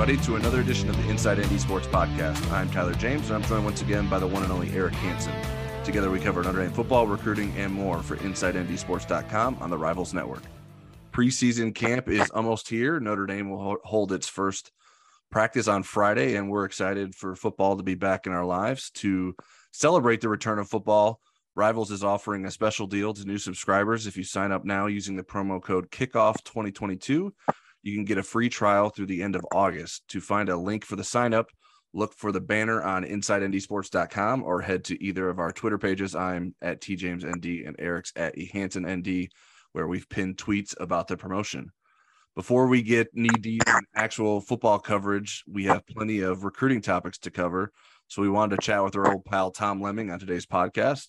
Everybody, to another edition of the Inside ND Sports Podcast. I'm Tyler James, and I'm joined once again by the one and only Eric Hansen. Together, we cover Notre Dame football, recruiting, and more for InsideNDSports.com on the Rivals Network. Preseason camp is almost here. Notre Dame will hold its first practice on Friday, and we're excited for football to be back in our lives to celebrate the return of football. Rivals is offering a special deal to new subscribers. If you sign up now using the promo code Kickoff 2022, you can get a free trial through the end of August. To find a link for the sign up, look for the banner on InsideNDSports.com or head to either of our Twitter pages. I'm at TJamesND and Eric's at EHansenND, where we've pinned tweets about the promotion. Before we get knee deep in actual football coverage, we have plenty of recruiting topics to cover. So we wanted to chat with our old pal Tom Lemming on today's podcast.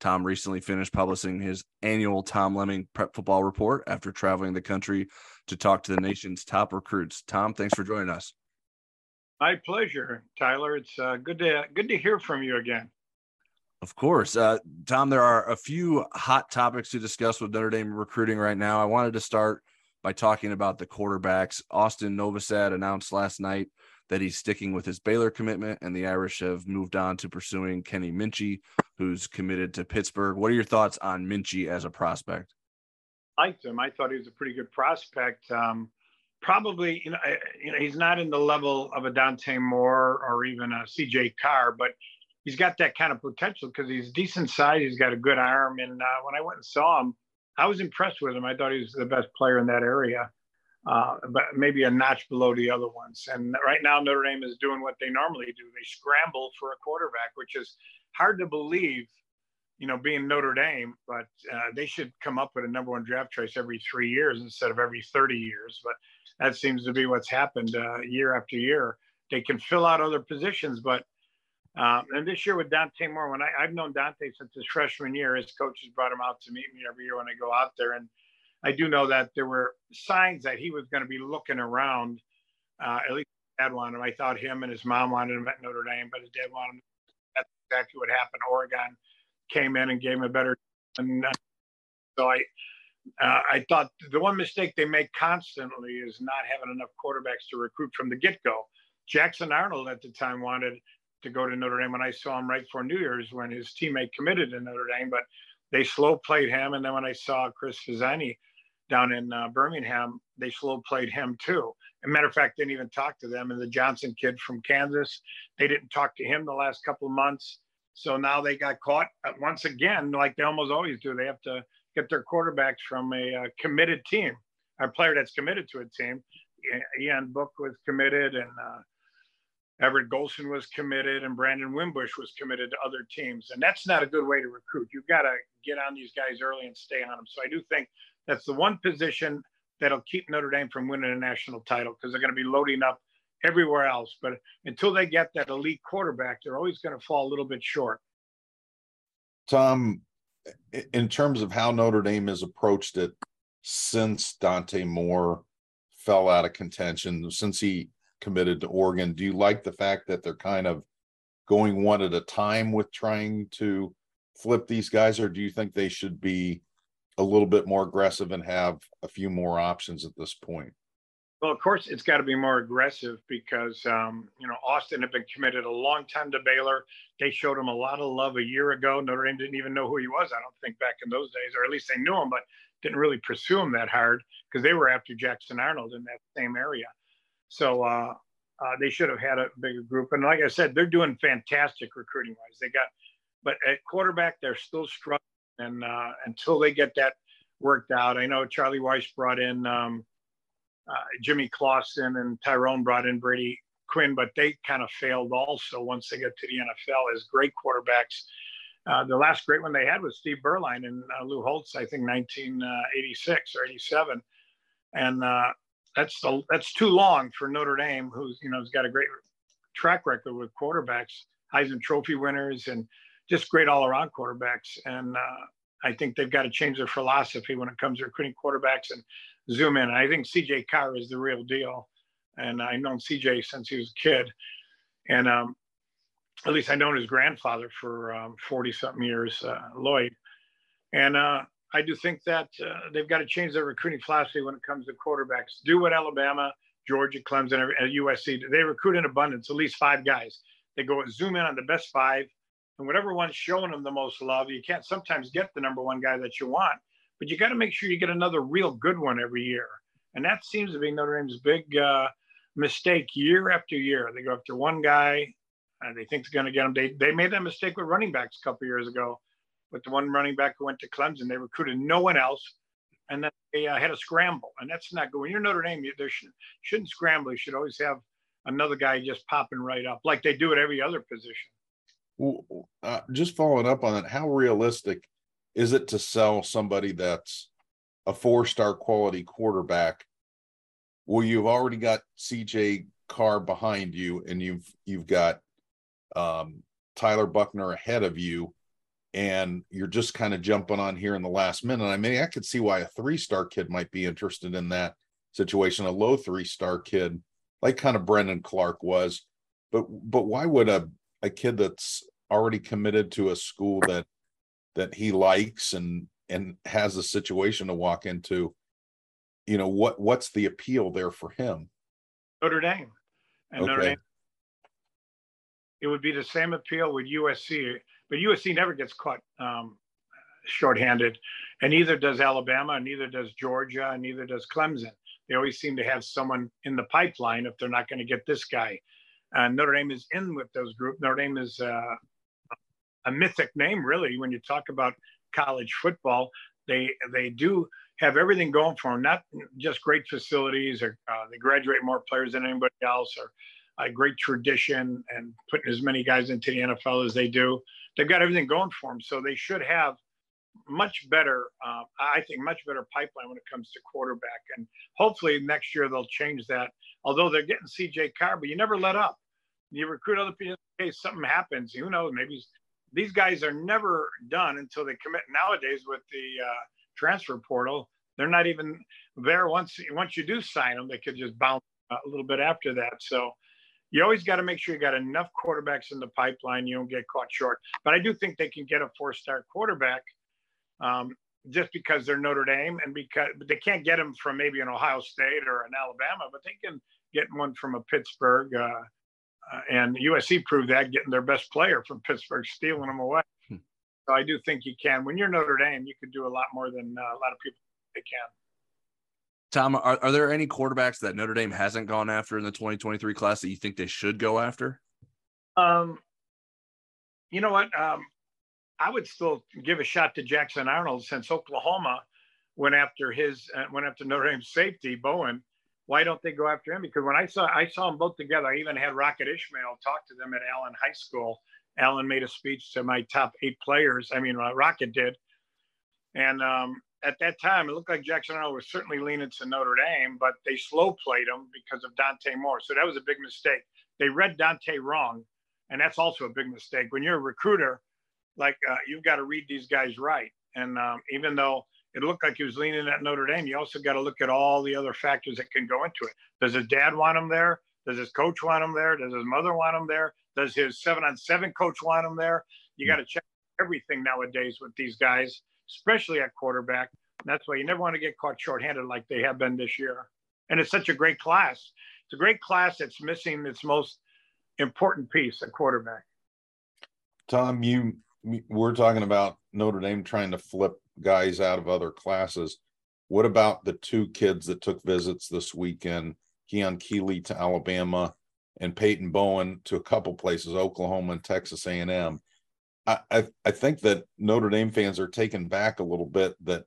Tom recently finished publishing his annual Tom Lemming Prep Football Report after traveling the country to talk to the nation's top recruits. Tom, thanks for joining us. My pleasure, Tyler. It's uh, good to good to hear from you again. Of course, uh, Tom. There are a few hot topics to discuss with Notre Dame recruiting right now. I wanted to start by talking about the quarterbacks. Austin Novosad announced last night that he's sticking with his Baylor commitment, and the Irish have moved on to pursuing Kenny Minchey, who's committed to Pittsburgh. What are your thoughts on Minchey as a prospect? Liked him. I thought he was a pretty good prospect. Um, probably, you know, you know, he's not in the level of a Dante Moore or even a CJ Carr, but he's got that kind of potential because he's decent size. He's got a good arm. And uh, when I went and saw him, I was impressed with him. I thought he was the best player in that area, uh, but maybe a notch below the other ones. And right now, Notre Dame is doing what they normally do. They scramble for a quarterback, which is hard to believe you know, being Notre Dame, but uh, they should come up with a number one draft choice every three years instead of every 30 years. But that seems to be what's happened uh, year after year. They can fill out other positions, but um, and this year with Dante Moore, when I, I've known Dante since his freshman year, his coaches brought him out to meet me every year when I go out there, and I do know that there were signs that he was going to be looking around. Uh, at least dad wanted him. I thought him and his mom wanted him at Notre Dame, but his dad wanted him. That's exactly what happened. Oregon came in and gave him a better. And uh, so I, uh, I thought the one mistake they make constantly is not having enough quarterbacks to recruit from the get-go. Jackson Arnold at the time wanted to go to Notre Dame when I saw him right for New Year's when his teammate committed to Notre Dame, but they slow played him. And then when I saw Chris Fazzani down in uh, Birmingham, they slow played him too. As matter of fact, didn't even talk to them. And the Johnson kid from Kansas, they didn't talk to him the last couple of months. So now they got caught uh, once again, like they almost always do. They have to get their quarterbacks from a uh, committed team, a player that's committed to a team. Ian Book was committed, and uh, Everett Golson was committed, and Brandon Wimbush was committed to other teams. And that's not a good way to recruit. You've got to get on these guys early and stay on them. So I do think that's the one position that'll keep Notre Dame from winning a national title because they're going to be loading up everywhere else. But until they get that elite quarterback, they're always going to fall a little bit short. Tom, in terms of how Notre Dame has approached it since Dante Moore fell out of contention, since he committed to Oregon, do you like the fact that they're kind of going one at a time with trying to flip these guys, or do you think they should be a little bit more aggressive and have a few more options at this point? Well, of course, it's got to be more aggressive because, um, you know, Austin had been committed a long time to Baylor. They showed him a lot of love a year ago. Notre Dame didn't even know who he was, I don't think, back in those days, or at least they knew him, but didn't really pursue him that hard because they were after Jackson Arnold in that same area. So uh, uh, they should have had a bigger group. And like I said, they're doing fantastic recruiting wise. They got, but at quarterback, they're still struggling. And uh, until they get that worked out, I know Charlie Weis brought in. Um, uh, Jimmy Clausen and Tyrone brought in Brady Quinn, but they kind of failed also once they get to the NFL as great quarterbacks. Uh, the last great one they had was Steve Beuerlein and uh, Lou Holtz, I think 1986 or 87, and uh, that's that's too long for Notre Dame, who's you know has got a great track record with quarterbacks, Heisman Trophy winners, and just great all-around quarterbacks. And uh, I think they've got to change their philosophy when it comes to recruiting quarterbacks and zoom in. I think CJ Carr is the real deal. And I've known CJ since he was a kid. And um, at least I known his grandfather for 40 um, something years, uh, Lloyd. And uh, I do think that uh, they've got to change their recruiting philosophy when it comes to quarterbacks. Do what Alabama, Georgia, Clemson, and USC. They recruit in abundance, at least five guys. They go zoom in on the best five, and whatever one's showing them the most love. You can't sometimes get the number one guy that you want, but you got to make sure you get another real good one every year. And that seems to be Notre Dame's big uh, mistake year after year. They go after one guy, and they think they're going to get him. They they made that mistake with running backs a couple years ago, with the one running back who went to Clemson. They recruited no one else, and then they uh, had a scramble, and that's not good. When you're Notre Dame, you, there should, shouldn't scramble. You should always have another guy just popping right up, like they do at every other position. Uh, just following up on that, how realistic is it to sell somebody that's a four-star quality quarterback? Well, you've already got CJ Carr behind you, and you've you've got um, Tyler Buchner ahead of you, and you're just kind of jumping on here in the last minute. I mean, I could see why a three-star kid might be interested in that situation, a low three-star kid, like kind of Brendan Clark was. But but why would a a kid that's already committed to a school that that he likes and and has a situation to walk into you know what what's the appeal there for him notre dame and okay. notre dame it would be the same appeal with usc but usc never gets caught um, shorthanded and neither does alabama and neither does georgia and neither does clemson they always seem to have someone in the pipeline if they're not going to get this guy and notre dame is in with those group. notre dame is uh, a mythic name, really, when you talk about college football. They they do have everything going for them, not just great facilities, or uh, they graduate more players than anybody else, or a great tradition and putting as many guys into the NFL as they do. They've got everything going for them, so they should have much better, uh, I think, much better pipeline when it comes to quarterback. And hopefully next year they'll change that. Although they're getting CJ Carr, but you never let up. You recruit other people in case something happens. Who knows? Maybe these guys are never done until they commit. Nowadays, with the uh, transfer portal, they're not even there once once you do sign them. They could just bounce a little bit after that. So you always got to make sure you got enough quarterbacks in the pipeline. You don't get caught short. But I do think they can get a four-star quarterback. Um, just because they're Notre Dame and because they can't get them from maybe an Ohio State or an Alabama, but they can get one from a Pittsburgh, uh, uh, and USC proved that getting their best player from Pittsburgh, stealing them away. Hmm. So I do think you can. When you're Notre Dame, you could do a lot more than uh, a lot of people they can. Tom, are, are there any quarterbacks that Notre Dame hasn't gone after in the 2023 class that you think they should go after? Um, you know what? Um, I would still give a shot to Jackson Arnold since Oklahoma went after his uh, went after Notre Dame safety Bowen why don't they go after him? Because when I saw I saw them both together, I even had Rocket Ishmael talk to them at Allen High School. Allen made a speech to my top eight players. I mean, uh, Rocket did, and um, at that time, it looked like Jackson Arnold was certainly leaning to Notre Dame, but they slow played him because of Dante Moore. So that was a big mistake. They read Dante wrong, and that's also a big mistake. When you're a recruiter, like uh, you've got to read these guys right. And um, even though it looked like he was leaning at Notre Dame. You also got to look at all the other factors that can go into it. Does his dad want him there? Does his coach want him there? Does his mother want him there? Does his seven on seven coach want him there? You hmm. got to check everything nowadays with these guys, especially at quarterback. And that's why you never want to get caught shorthanded like they have been this year. And it's such a great class. It's a great class that's missing its most important piece, a quarterback. Tom, you we're talking about Notre Dame trying to flip guys out of other classes. What about the two kids that took visits this weekend? Keon Keeley to Alabama and Peyton Bowen to a couple places, Oklahoma and Texas A&M. I, I, I think that Notre Dame fans are taken back a little bit that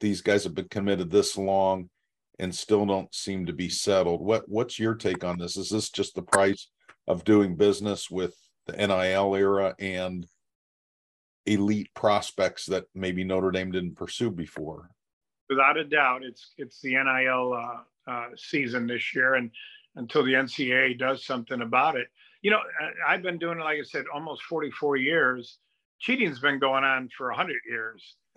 these guys have been committed this long and still don't seem to be settled. What what's your take on this? Is this just the price of doing business with the NIL era and elite prospects that maybe Notre Dame didn't pursue before. Without a doubt, it's it's the NIL uh, uh, season this year, and until the NCAA does something about it, you know, I've been doing it, like I said, almost 44 years. Cheating's been going on for 100 years.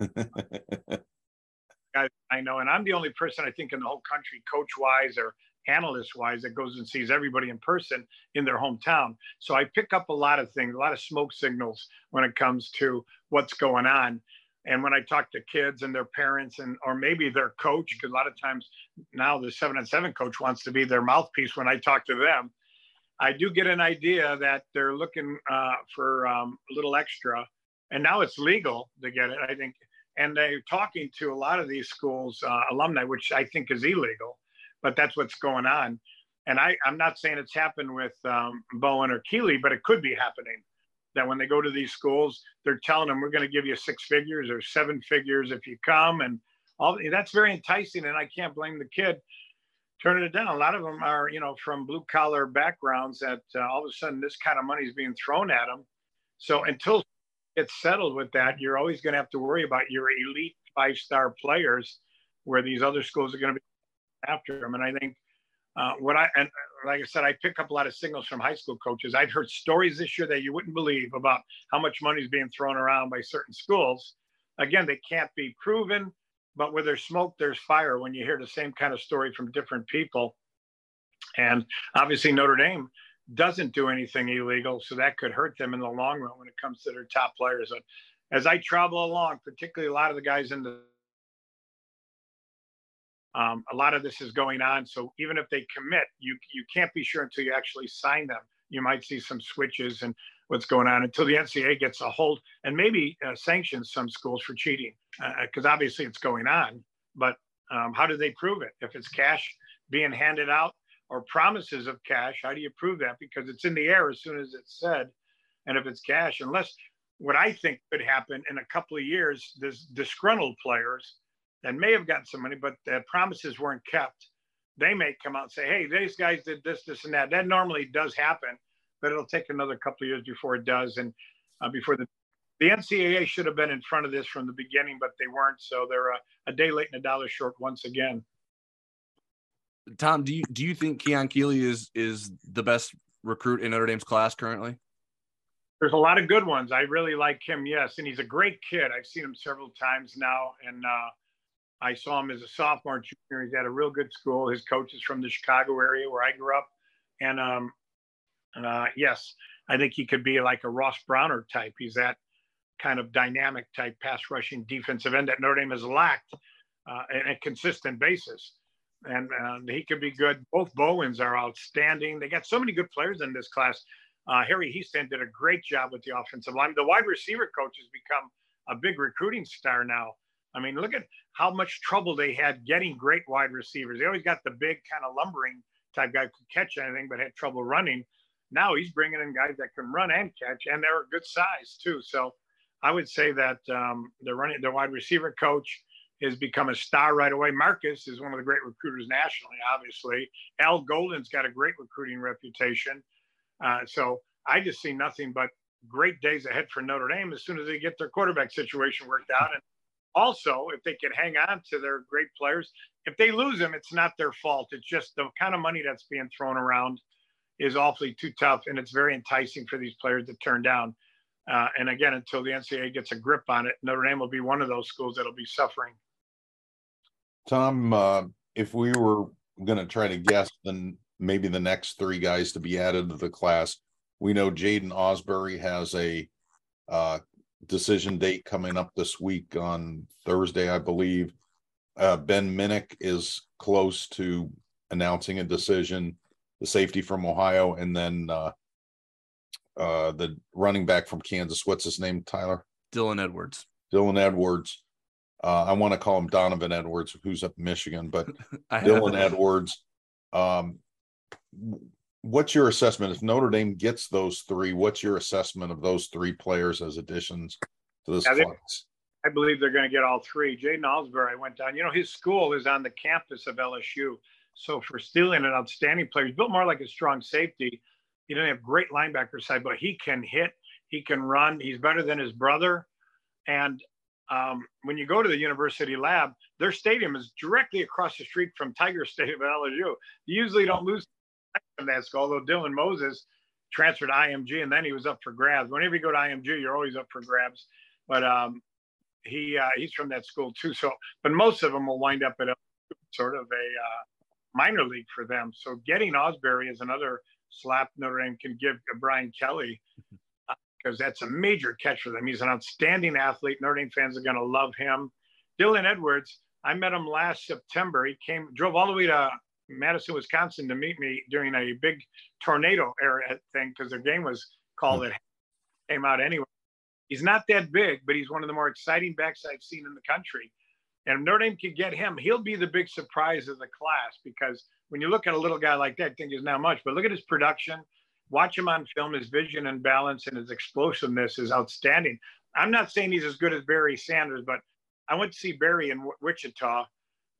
I, I know, and I'm the only person I think in the whole country, coach wise or analyst wise that goes and sees everybody in person in their hometown. So I pick up a lot of things, a lot of smoke signals when it comes to what's going on. And when I talk to kids and their parents and or maybe their coach, because a lot of times now the seven and seven coach wants to be their mouthpiece when I talk to them, I do get an idea that they're looking uh, for um, a little extra. And now it's legal to get it, I think. And they're talking to a lot of these schools uh, alumni, which I think is illegal, but that's what's going on. And I, I'm not saying it's happened with um, Bowen or Keeley, but it could be happening that when they go to these schools, they're telling them we're going to give you six figures or seven figures if you come, and all that's very enticing. And I can't blame the kid turning it down. A lot of them are, you know, from blue collar backgrounds that uh, all of a sudden this kind of money is being thrown at them. So until it's settled with that, you're always going to have to worry about your elite five star players, where these other schools are going to be after them. And I think uh, what I and like I said, I pick up a lot of signals from high school coaches. I've heard stories this year that you wouldn't believe about how much money is being thrown around by certain schools. Again, they can't be proven, but where there's smoke, there's fire. When you hear the same kind of story from different people, and obviously Notre Dame doesn't do anything illegal, so that could hurt them in the long run when it comes to their top players. But as I travel along, particularly a lot of the guys in the um, a lot of this is going on. So even if they commit, you you can't be sure until you actually sign them. You might see some switches and what's going on until the NCAA gets a hold and maybe uh, sanctions some schools for cheating because uh, obviously it's going on. But um, how do they prove it? If it's cash being handed out or promises of cash, how do you prove that? Because it's in the air as soon as it's said. And if it's cash, unless what I think could happen in a couple of years, this disgruntled players that may have gotten some money, but the promises weren't kept. They may come out and say, hey, these guys did this, this, and that. That normally does happen, but it'll take another couple of years before it does. And uh, before the the NCAA should have been in front of this from the beginning, but they weren't. So they're a, a day late and a dollar short once again. Tom, do you do you think Keon Keeley is is the best recruit in Notre Dame's class currently? There's a lot of good ones. I really like him, yes, and he's a great kid. I've seen him several times now, and uh, I saw him as a sophomore, junior. He's at a real good school. His coach is from the Chicago area where I grew up. And um, uh, yes, I think he could be like a Ross Browner type. He's that kind of dynamic type pass rushing defensive end that Notre Dame has lacked uh, on a consistent basis. And uh, he could be good. Both Bowens are outstanding. They got so many good players in this class. Uh, Harry Hiestand did a great job with the offensive line. The wide receiver coach has become a big recruiting star now. I mean, look at how much trouble they had getting great wide receivers. They always got the big kind of lumbering type guy who could catch anything, but had trouble running. Now he's bringing in guys that can run and catch, and they're a good size too. So I would say that um, the running, the wide receiver coach has become a star right away. Marcus is one of the great recruiters nationally, obviously. Al Golden's got a great recruiting reputation. Uh, so I just see nothing but great days ahead for Notre Dame as soon as they get their quarterback situation worked out. And also, if they can hang on to their great players, if they lose them, it's not their fault. It's just the kind of money that's being thrown around is awfully too tough, and it's very enticing for these players to turn down. Uh, and again, until the NCAA gets a grip on it, Notre Dame will be one of those schools that'll be suffering. Tom, uh, if we were going to try to guess, then maybe the next three guys to be added to the class, we know Jaiden Ausberry has a uh, decision date coming up this week on Thursday, I believe. Uh, ben Minich is close to announcing a decision. The safety from Ohio, and then uh, uh, the running back from Kansas. What's his name, Tyler? Dylan Edwards. Dylan Edwards. Uh, I want to call him Donovan Edwards, who's up in Michigan, but Dylan Edwards. Um, what's your assessment if Notre Dame gets those three? What's your assessment of those three players as additions to this yeah, class? I believe they're going to get all three. Jaiden Ausberry went down. You know, his school is on the campus of LSU. So for stealing an outstanding player, he's built more like a strong safety. He doesn't have great linebacker side, but he can hit, he can run. He's better than his brother. And um, when you go to the university lab, their stadium is directly across the street from Tiger Stadium at LSU. You usually don't lose that school, although Dylan Moses transferred to IMG and then he was up for grabs. Whenever you go to IMG, you're always up for grabs. But um, he uh, he's from that school too. So, but most of them will wind up at a sort of a uh, minor league for them. So getting Ausberry is another slap Notre Dame can give Brian Kelly because that's a major catch for them. He's an outstanding athlete. Notre Dame fans are going to love him. Dylan Edwards, I met him last September. He came, drove all the way to Madison, Wisconsin to meet me during a big tornado era thing because their game was called hmm. it came out anyway. He's not that big, but he's one of the more exciting backs I've seen in the country. And if Notre Dame could get him, he'll be the big surprise of the class because when you look at a little guy like that, think he's not much, but look at his production. Watch him on film. His vision and balance and his explosiveness is outstanding. I'm not saying he's as good as Barry Sanders, but I went to see Barry in w- Wichita.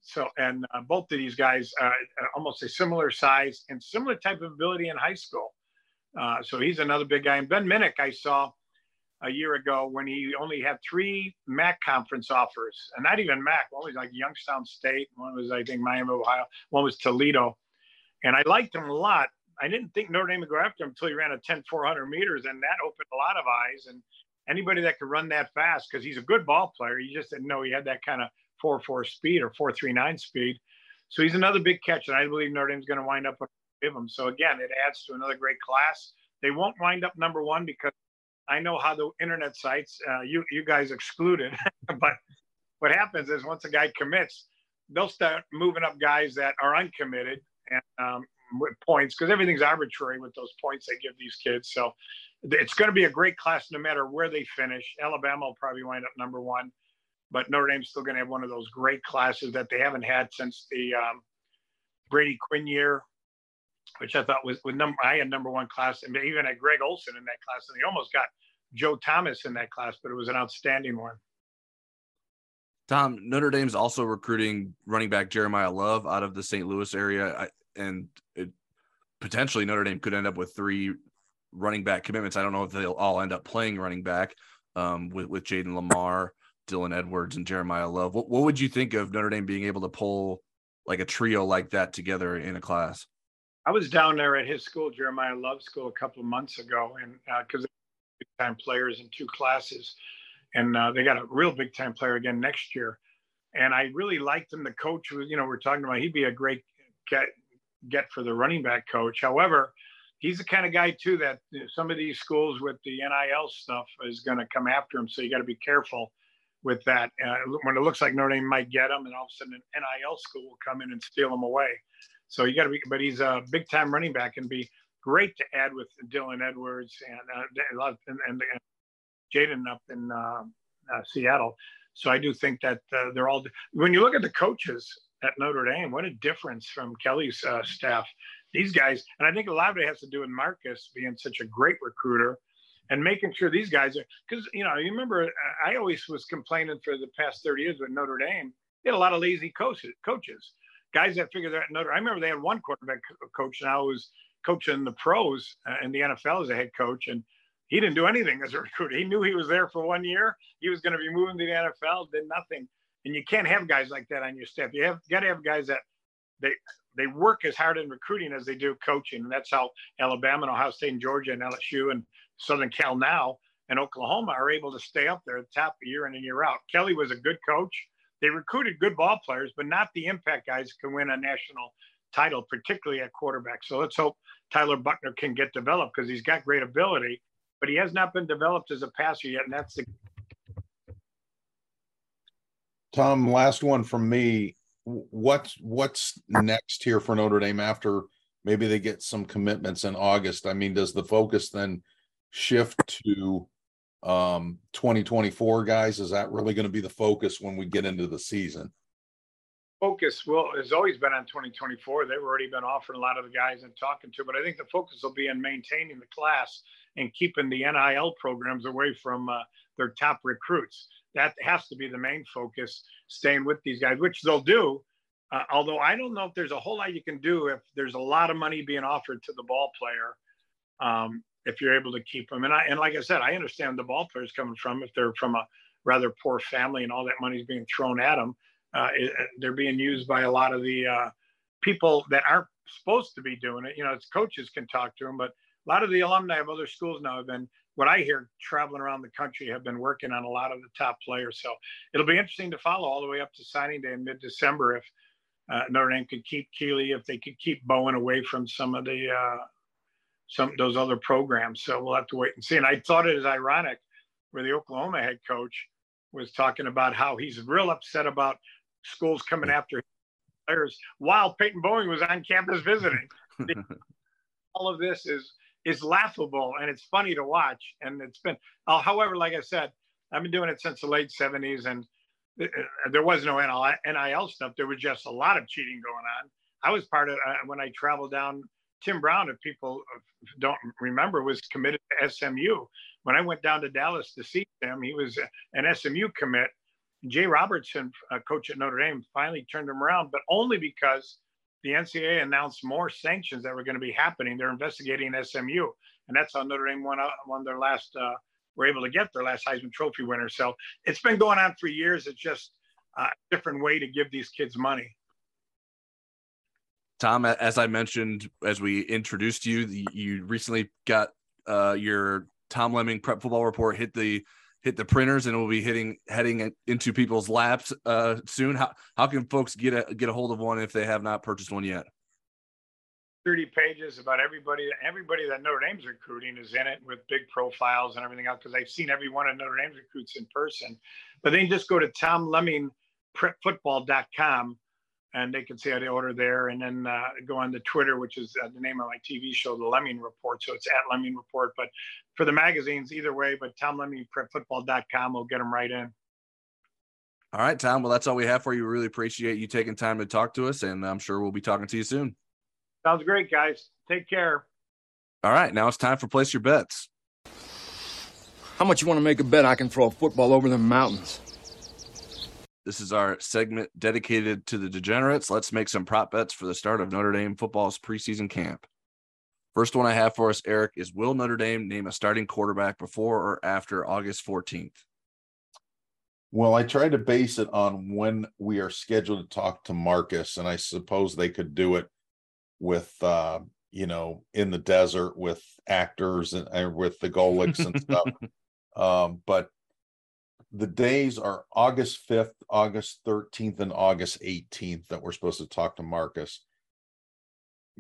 So, and uh, both of these guys, uh, almost a similar size and similar type of ability in high school. Uh, so he's another big guy. And Ben Minich, I saw a year ago when he only had three MAC conference offers, and not even MAC. One was like Youngstown State, one was I think Miami, Ohio, one was Toledo, and I liked him a lot. I didn't think Notre Dame would go after him until he ran a 10 400 meters, and that opened a lot of eyes. And anybody that could run that fast, because he's a good ball player, you just didn't know he had that kind of 4 4 speed or 4 3 9 speed. So he's another big catch, and I believe Notre Dame's going to wind up with him. So again, it adds to another great class. They won't wind up number one because I know how the internet sites, uh, you you guys excluded, but what happens is once a guy commits, they'll start moving up guys that are uncommitted and um, with points because everything's arbitrary with those points they give these kids. So it's going to be a great class no matter where they finish. Alabama will probably wind up number one, but Notre Dame's still going to have one of those great classes that they haven't had since the um, Brady Quinn year which I thought was with number I had number one class, and even had Greg Olsen in that class, and they almost got Joe Thomas in that class, but it was an outstanding one. Tom, Notre Dame's also recruiting running back Jeremiah Love out of the St. Louis area, and it, potentially Notre Dame could end up with three running back commitments. I don't know if they'll all end up playing running back um, with with Jayden Limar, Dylan Edwards, and Jeremiah Love. What, what would you think of Notre Dame being able to pull like a trio like that together in a class? I was down there at his school, Jeremiah Love School, a couple of months ago, and because uh, big time players in two classes, and uh, they got a real big time player again next year. And I really liked him. The coach was, you know, we're talking about he'd be a great get get for the running back coach. However, he's the kind of guy too that some of these schools with the NIL stuff is going to come after him. So you got to be careful with that. Uh, when it looks like Notre Dame might get him, and all of a sudden an NIL school will come in and steal him away. So you got to be, but he's a big time running back and be great to add with Dylan Edwards and uh, and, and, and Jayden up in uh, uh, Seattle. So I do think that uh, they're all. When you look at the coaches at Notre Dame, what a difference from Kelly's uh, staff. These guys, and I think a lot of it has to do with Marcus being such a great recruiter and making sure these guys are because you know you remember I always was complaining for the past 30 years with Notre Dame. They had a lot of lazy coaches. Coaches, guys that figured that Notre. I remember they had one quarterback coach now who's coaching the pros uh, in the NFL as a head coach, and he didn't do anything as a recruiter. He knew he was there for one year. He was going to be moving to the NFL, did nothing. And you can't have guys like that on your staff. You have got to have guys that they they work as hard in recruiting as they do coaching, and that's how Alabama and Ohio State and Georgia and LSU and Southern Cal now and Oklahoma are able to stay up there at the top year in and year out. Kelly was a good coach they recruited good ball players, but not the impact guys can win a national title, particularly at quarterback. So let's hope Tyler Buchner can get developed because he's got great ability, but he has not been developed as a passer yet. And that's the. Tom, last one from me. What's what's next here for Notre Dame after maybe they get some commitments in August? I mean, does the focus then shift to um 2024 guys? Is that really going to be the focus when we get into the season? Focus will has always been on 2024 they've already been offering a lot of the guys and talking to but i think the focus will be on maintaining the class and keeping the nil programs away from uh, their top recruits. That has to be the main focus staying with these guys which they'll do uh, although i don't know if there's a whole lot you can do if there's a lot of money being offered to the ball player. Um, if you're able to keep them. And I and like I said, I understand the ball players coming from if they're from a rather poor family and all that money's being thrown at them. Uh, it, they're being used by a lot of the uh, people that aren't supposed to be doing it. You know, it's coaches can talk to them, but a lot of the alumni of other schools now have been what I hear traveling around the country have been working on a lot of the top players. So it'll be interesting to follow all the way up to signing day in mid-December if uh, Notre Dame could keep Keeley, if they could keep Bowen away from some of the uh, some those other programs. So we'll have to wait and see. And I thought it is ironic where the Oklahoma head coach was talking about how he's real upset about schools coming after players while Peyton Bowen was on campus visiting. All of this is is laughable and it's funny to watch. And it's been, uh, however, like I said, I've been doing it since the late 70s and uh, there was no NIL stuff. There was just a lot of cheating going on. I was part of uh, when I traveled down. Tim Brown, if people don't remember, was committed to SMU. When I went down to Dallas to see him, he was an SMU commit. Jay Robertson, coach at Notre Dame, finally turned him around, but only because the NCAA announced more sanctions that were going to be happening. They're investigating SMU, and that's how Notre Dame won, won their last, uh, were able to get their last Heisman Trophy winner. So it's been going on for years. It's just a different way to give these kids money. Tom, as I mentioned, as we introduced you, you recently got uh, your Tom Lemming Prep Football Report hit the hit the printers and it will be hitting heading into people's laps uh, soon. How how can folks get a get a hold of one if they have not purchased one yet? 30 pages about everybody everybody that Notre Dame's recruiting is in it with big profiles and everything else because I've seen every one of Notre Dame's recruits in person. But then just go to tomlemmingprepfootball.com and they can see how they order there and then uh, go on the Twitter, which is uh, the name of my TV show, The Lemming Report. So it's at Lemming Report. But for the magazines, either way, but TomLemmingPrepFootball.com will get them right in. All right, Tom. Well, that's all we have for you. We really appreciate you taking time to talk to us, and I'm sure we'll be talking to you soon. Sounds great, guys. Take care. All right, now it's time for place your bets. How much you want to make a bet I can throw a football over the mountains? This is our segment dedicated to the degenerates. Let's make some prop bets for the start of Notre Dame football's preseason camp. First one I have for us, Eric, is Will Notre Dame name a starting quarterback before or after August 14th? Well, I tried to base it on when we are scheduled to talk to Marcus, and I suppose they could do it with, uh, you know, in the desert with actors and, and with the Golics and stuff. Um, but the days are August 5th, August 13th, and August 18th that we're supposed to talk to Marcus.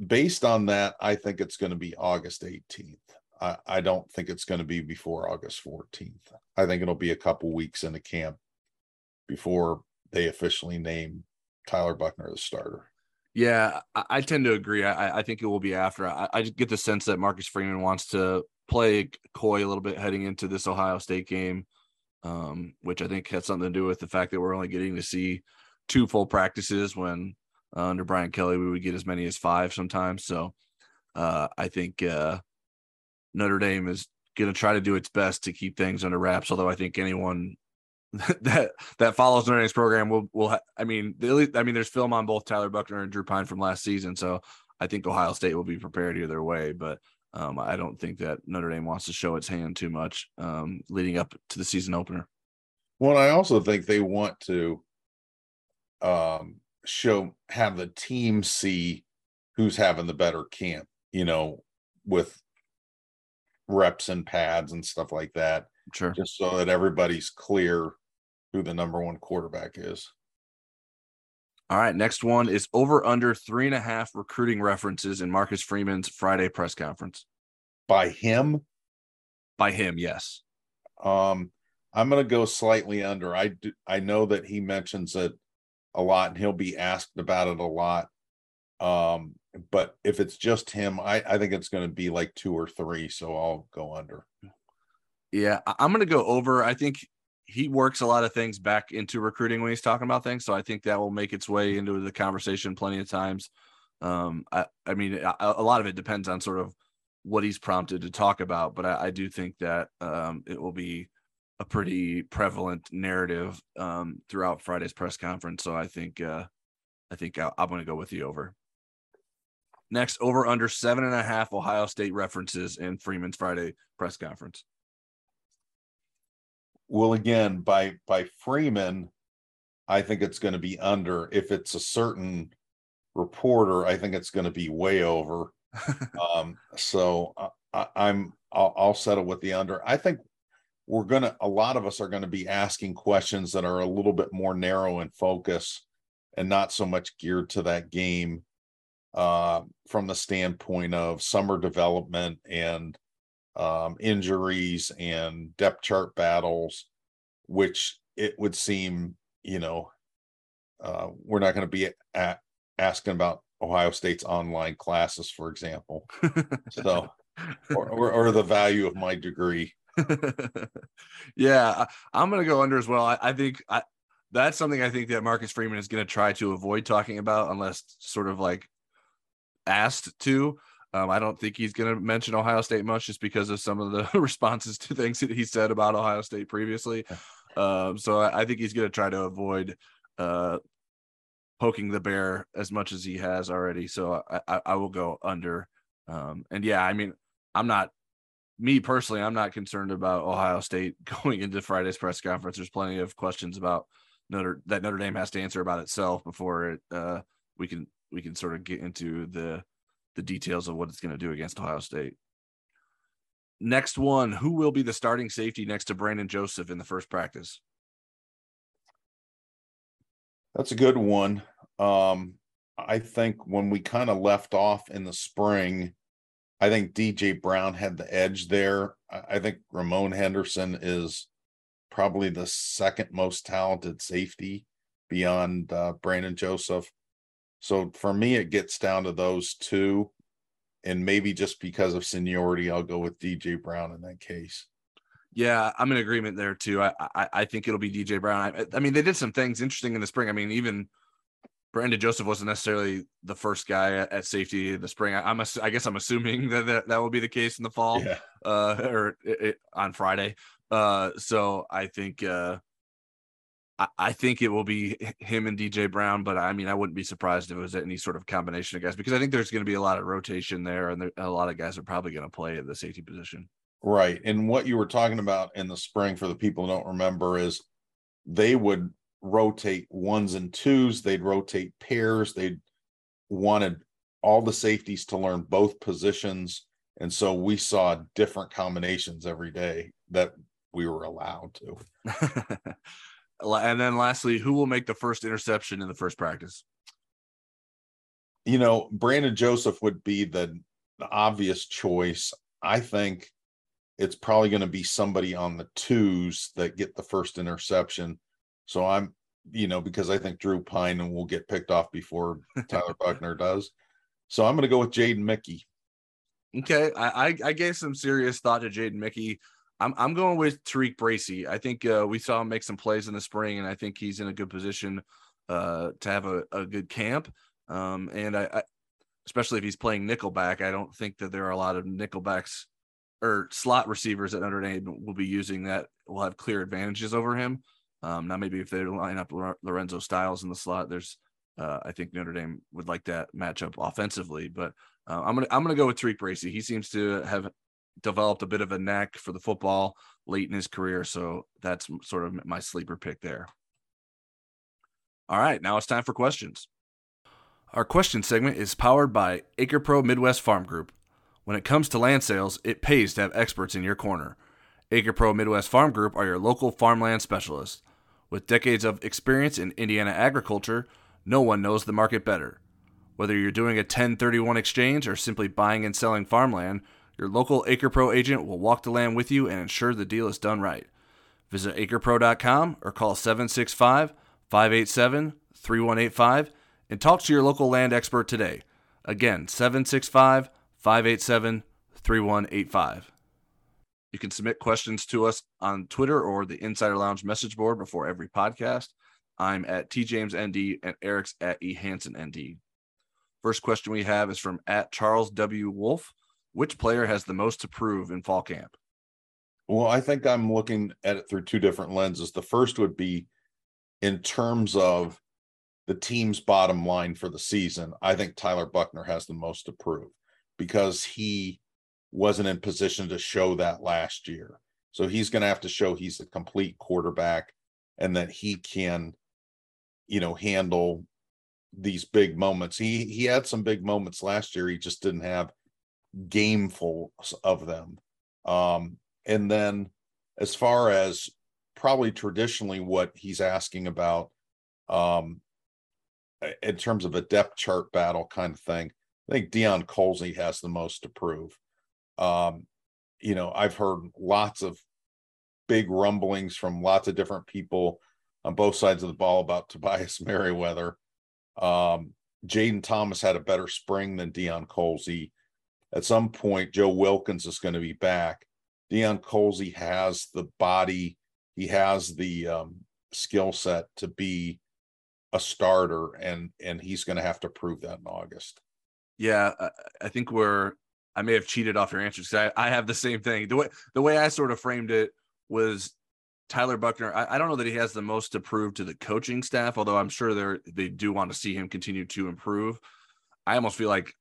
Based on that, I think it's going to be August 18th. I, I don't think it's going to be before August 14th. I think it'll be a couple weeks in the camp before they officially name Tyler Buchner the starter. Yeah, I, I tend to agree. I, I, think it will be after. I, I get the sense that Marcus Freeman wants to play coy a little bit heading into this Ohio State game um, which I think had something to do with the fact that we're only getting to see two full practices when uh, under Brian Kelly we would get as many as five sometimes. So uh, I think uh, Notre Dame is going to try to do its best to keep things under wraps. Although I think anyone that that follows Notre Dame's program will will ha- I mean I mean there's film on both Tyler Buchner and Drew Pyne from last season, so I think Ohio State will be prepared either way. But um, I don't think that Notre Dame wants to show its hand too much um, leading up to the season opener. Well, I also think they want to um, show have the team see who's having the better camp, you know, with reps and pads and stuff like that. Sure. Just so that everybody's clear who the number one quarterback is. All right, next one is over under three and a half recruiting references in Marcus Freeman's Friday press conference. By him? By him, yes. Um, I'm going to go slightly under. I do, I know that he mentions it a lot, and he'll be asked about it a lot. Um, but if it's just him, I I think it's going to be like two or three, so I'll go under. Yeah, I'm going to go over. I think he works a lot of things back into recruiting when he's talking about things. So I think that will make its way into the conversation plenty of times. Um, I, I mean, a, a, lot of it depends on sort of what he's prompted to talk about, but I, I do think that um, it will be a pretty prevalent narrative um, throughout Friday's press conference. So I think uh, I think I, I'm going to go with the over. Next, over under seven and a half Ohio State references in Freeman's Friday press conference. Well, again, by by Freeman, I think it's going to be under. If it's a certain reporter, I think it's going to be way over. um, so uh, I, am I'll, I'll settle with the under. I think we're gonna a lot of us are going to be asking questions that are a little bit more narrow in focus and not so much geared to that game uh, from the standpoint of summer development and um, injuries and depth chart battles, which it would seem, you know, uh, we're not going to be at, asking about Ohio State's online classes, for example. so, or, or, or the value of my degree. yeah, I, am going to go under as well. I, I think I, that's something I think that Marcus Freeman is going to try to avoid talking about unless sort of like asked to. Um, I don't think he's going to mention Ohio State much just because of some of the responses to things that he said about Ohio State previously. Um, so I, I, think he's going to try to avoid uh, poking the bear as much as he has already. So I, I, I will go under. Um, and yeah, I mean, I'm not me personally. I'm not concerned about Ohio State going into Friday's press conference. There's plenty of questions about Notre that Notre Dame has to answer about itself before it uh, we can we can sort of get into the the details of what it's going to do against Ohio State. Next one, who will be the starting safety next to Brandon Joseph in the first practice? That's a good one. Um, I think when we kind of left off in the spring, I think DJ Brown had the edge there. I think Ramon Henderson is probably the second most talented safety beyond uh, Brandon Joseph. So for me, it gets down to those two. And maybe just because of seniority, I'll go with DJ Brown in that case. Yeah, I'm in agreement there too. I I, I think it'll be DJ Brown. I, I, mean, they did some things interesting in the spring. I mean, even Brandon Joseph wasn't necessarily the first guy at, at safety in the spring. I, am I guess I'm assuming that, that that will be the case in the fall, yeah. uh, or it, it, on Friday. Uh, so I think uh, I, think it will be him and DJ Brown, but I mean, I wouldn't be surprised if it was any sort of combination of guys because I think there's going to be a lot of rotation there, and there, a lot of guys are probably going to play at the safety position. Right, and what you were talking about in the spring for the people who don't remember is they would rotate ones and twos, they'd rotate pairs, they wanted all the safeties to learn both positions, and so we saw different combinations every day that we were allowed to. And then lastly, who will make the first interception in the first practice? You know, Brandon Joseph would be the, the obvious choice. I think it's probably going to be somebody on the twos that get the first interception. So I'm, you know, because I think Drew Pyne will get picked off before Tyler Buchner does. So I'm going to go with Jaden Mickey. Okay, I, I, I gave some serious thought to Jaden Mickey. I'm I'm going with TaRiq Bracy. I think uh, we saw him make some plays in the spring, and I think he's in a good position uh, to have a, a good camp. Um, and I, I, especially if he's playing nickelback, I don't think that there are a lot of nickelbacks or slot receivers that Notre Dame will be using that will have clear advantages over him. Um, now maybe if they line up Lorenzo Styles in the slot, there's uh, I think Notre Dame would like that matchup offensively, but uh, I'm gonna I'm gonna go with TaRiq Bracy. He seems to have developed a bit of a knack for the football late in his career. So that's sort of my sleeper pick there. All right, now it's time for questions. Our question segment is powered by AcrePro Midwest Farm Group. When it comes to land sales, it pays to have experts in your corner. AcrePro Midwest Farm Group are your local farmland specialists. With decades of experience in Indiana agriculture, no one knows the market better. Whether you're doing a 1031 exchange or simply buying and selling farmland, your local AcrePro agent will walk the land with you and ensure the deal is done right. Visit acrepro.com or call 765 587 3185 and talk to your local land expert today. Again, 765 587 3185. You can submit questions to us on Twitter or the Insider Lounge message board before every podcast. I'm at TJamesND and Eric's at EHansenND. First question we have is from at Charles W. Wolf. Which player has the most to prove in fall camp? Well, I think I'm looking at it through two different lenses. The first would be in terms of the team's bottom line for the season. I think Tyler Buchner has the most to prove because he wasn't in position to show that last year. So he's going to have to show he's a complete quarterback and that he can, you know, handle these big moments. He he had some big moments last year. He just didn't have gameful of them. Um, and then as far as probably traditionally what he's asking about um, in terms of a depth chart battle kind of thing, I think Deion Colzie has the most to prove. Um, you know, I've heard lots of big rumblings from lots of different people on both sides of the ball about Tobias Merriweather. Um, Jayden Thomas had a better spring than Deion Colzie. At some point, Joe Wilkins is going to be back. Deion Colzie has the body, he has the um, skill set to be a starter, and and he's going to have to prove that in August. Yeah, I, think we're. I may have cheated off your answers I, I have the same thing. The way the way I sort of framed it was Tyler Buchner. I, I, don't know that he has the most to prove to the coaching staff, although I'm sure they they do want to see him continue to improve. I almost feel like,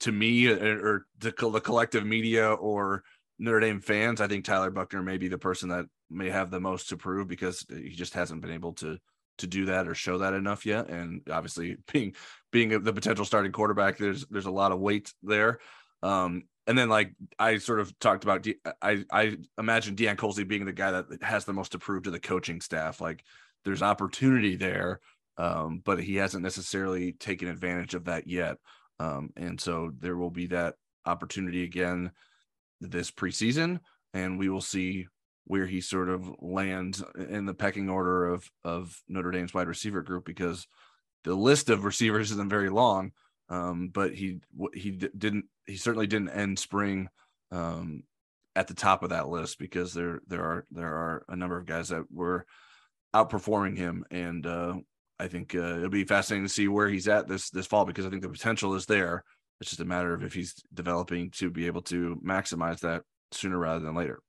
to me, or, uh, or the, the collective media or Notre Dame fans, I think Tyler Buchner may be the person that may have the most to prove because he just hasn't been able to to do that or show that enough yet. And obviously, being being the potential starting quarterback, there's there's a lot of weight there. Um, and then like I sort of talked about, I I imagine Deion Colzie being the guy that has the most to prove to the coaching staff. Like there's opportunity there, um, but he hasn't necessarily taken advantage of that yet. Um, and so there will be that opportunity again this preseason, and we will see where he sort of lands in the pecking order of of Notre Dame's wide receiver group because the list of receivers isn't very long. Um, but he he didn't he certainly didn't end spring um, at the top of that list because there there are there are a number of guys that were outperforming him, and uh, I think uh, it'll be fascinating to see where he's at this this fall because I think the potential is there. It's just a matter of if he's developing to be able to maximize that sooner rather than later.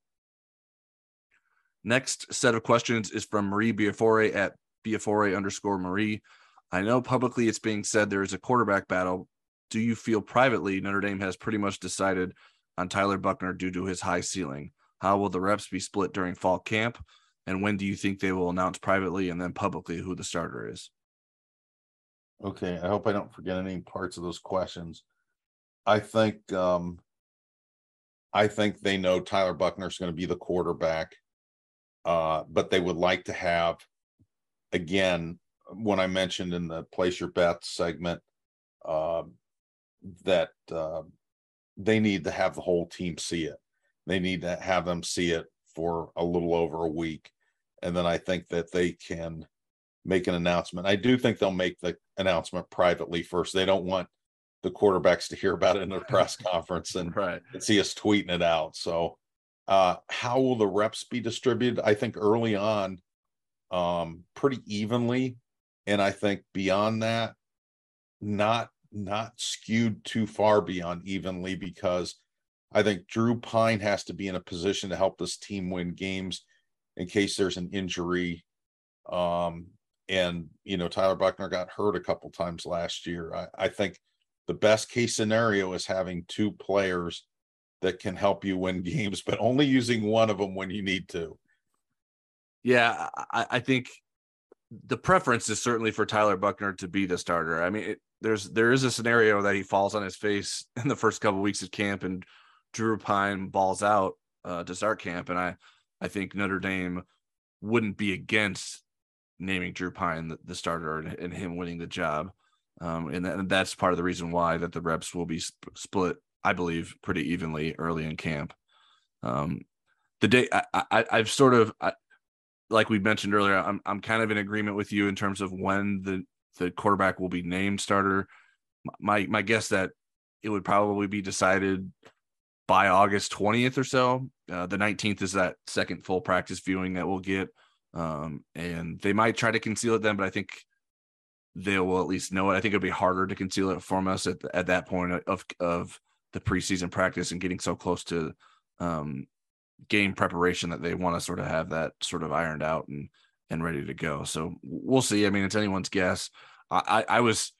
Next set of questions is from Marie Biafore at Biafore underscore Marie. I know publicly it's being said there is a quarterback battle. Do you feel privately Notre Dame has pretty much decided on Tyler Buchner due to his high ceiling? How will the reps be split during fall camp? And when do you think they will announce privately and then publicly who the starter is? Okay, I hope I don't forget any parts of those questions. I think um I think they know Tyler Buchner is going to be the quarterback. Uh, but they would like to have again when I mentioned in the place your bets segment uh, that uh, they need to have the whole team see it. They need to have them see it for a little over a week, and then I think that they can make an announcement. I do think they'll make the announcement privately first. They don't want the quarterbacks to hear about it in a press conference and, right. and see us tweeting it out. So, uh, how will the reps be distributed? I think early on, um, pretty evenly and I think beyond that, not not skewed too far beyond evenly because I think Drew Pyne has to be in a position to help this team win games in case there's an injury. Um, and you know, Tyler Buchner got hurt a couple times last year. I, I think the best case scenario is having two players that can help you win games, but only using one of them when you need to. Yeah, I, I think the preference is certainly for Tyler Buchner to be the starter. I mean, it, there's there is a scenario that he falls on his face in the first couple of weeks of camp, and Drew Pyne balls out uh, to start camp, and I I think Notre Dame wouldn't be against naming Drew Pyne the, the starter and, and, him winning the job, um, and, and, that's part of the reason why that the reps will be sp- split, I believe, pretty evenly early in camp. Um, the day I, I I've sort of I, like we mentioned earlier, I'm I'm kind of in agreement with you in terms of when the the quarterback will be named starter. My my guess that it would probably be decided by August 20th or so. Uh, the 19th is that second full practice viewing that we'll get, um, and they might try to conceal it then, but I think they will at least know it. I think it'll be harder to conceal it from us at at that point of of the preseason practice and getting so close to um, game preparation that they want to sort of have that sort of ironed out and and ready to go. So we'll see. I mean, it's anyone's guess. I, I, I was,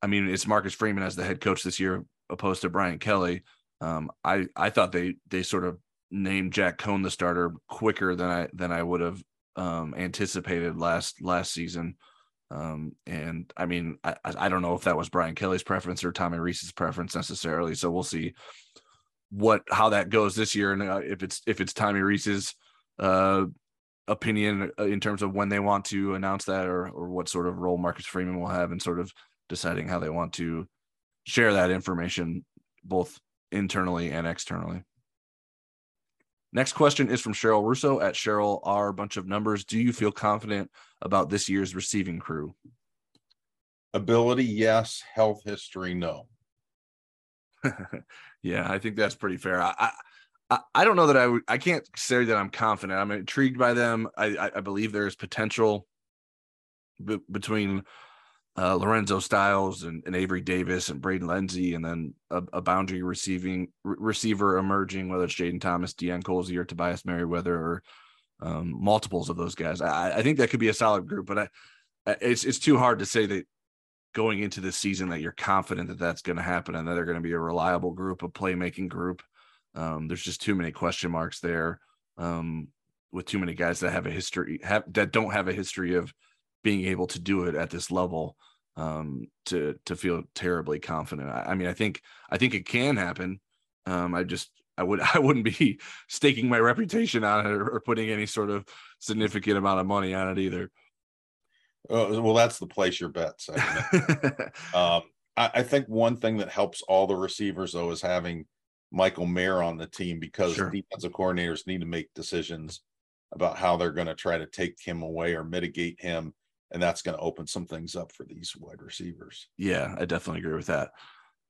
I mean, it's Marcus Freeman as the head coach this year, opposed to Brian Kelly. Um, I I thought they they sort of named Jack Coan the starter quicker than I than I would have um, anticipated last last season. Um, and I mean, I I don't know if that was Brian Kelly's preference or Tommy Rees's preference necessarily. So we'll see what how that goes this year and uh, if it's if it's Tommy Rees's uh, opinion uh, in terms of when they want to announce that or or what sort of role Marcus Freeman will have in sort of deciding how they want to share that information both internally and externally. Next question is from Cheryl Russo at Cheryl R. Bunch of numbers. Do you feel confident about this year's receiving crew? Ability, yes. Health history, no. yeah, I think that's pretty fair. I, I, I don't know that I would. I can't say that I'm confident. I'm intrigued by them. I, I, I believe there's potential b- between uh, Lorenzo Styles and, and, Avery Davis and Braden Lenzy, and then a, a boundary receiving re- receiver emerging, whether it's Jayden Thomas, Deion Colzie, or Tobias Merriweather, or um, multiples of those guys. I, I, think that could be a solid group, but I, it's it's too hard to say that going into this season that you're confident that that's going to happen and that they're going to be a reliable group, a playmaking group. Um, there's just too many question marks there um, with too many guys that have a history have that don't have a history of being able to do it at this level um, to to feel terribly confident. I, I, mean, I think I think it can happen. Um, I just I would I wouldn't be staking my reputation on it or, or putting any sort of significant amount of money on it either. Uh, well, that's the place your bets. um, I, I, think one thing that helps all the receivers though is having Michael Mayer on the team because sure. defensive coordinators need to make decisions about how they're going to try to take him away or mitigate him and that's going to open some things up for these wide receivers. Yeah, I definitely agree with that.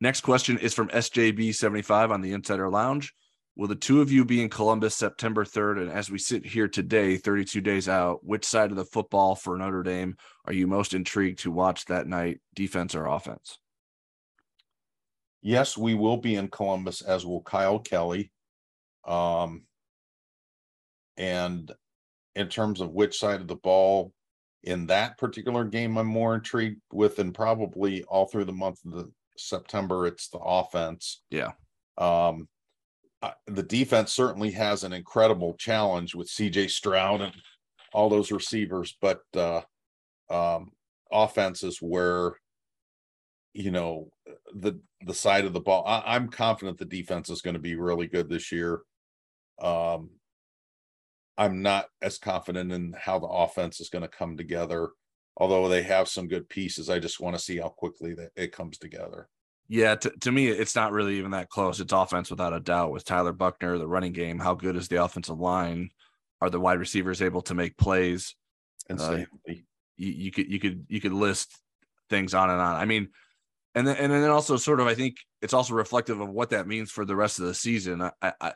Next question is from SJB75 on the Insider Lounge. Will the two of you be in Columbus September 3rd? And as we sit here today, 32 days out, which side of the football for Notre Dame are you most intrigued to watch that night, defense or offense? Yes, we will be in Columbus, as will Kyle Kelly. Um, and in terms of which side of the ball, in that particular game I'm more intrigued with, and probably all through the month of the September, it's the offense. Yeah. Um, the defense certainly has an incredible challenge with CJ Stroud and all those receivers, but uh, um, offense is where you know the the side of the ball. I, am confident the defense is going to be really good this year. Um, I'm not as confident in how the offense is going to come together. Although they have some good pieces, I just want to see how quickly that it comes together. Yeah, to, to me, it's not really even that close. It's offense without a doubt with Tyler Buchner, the running game. How good is the offensive line? Are the wide receivers able to make plays? And uh, you, you could you could you could list things on and on. I mean, and then and then also sort of I think it's also reflective of what that means for the rest of the season. I, I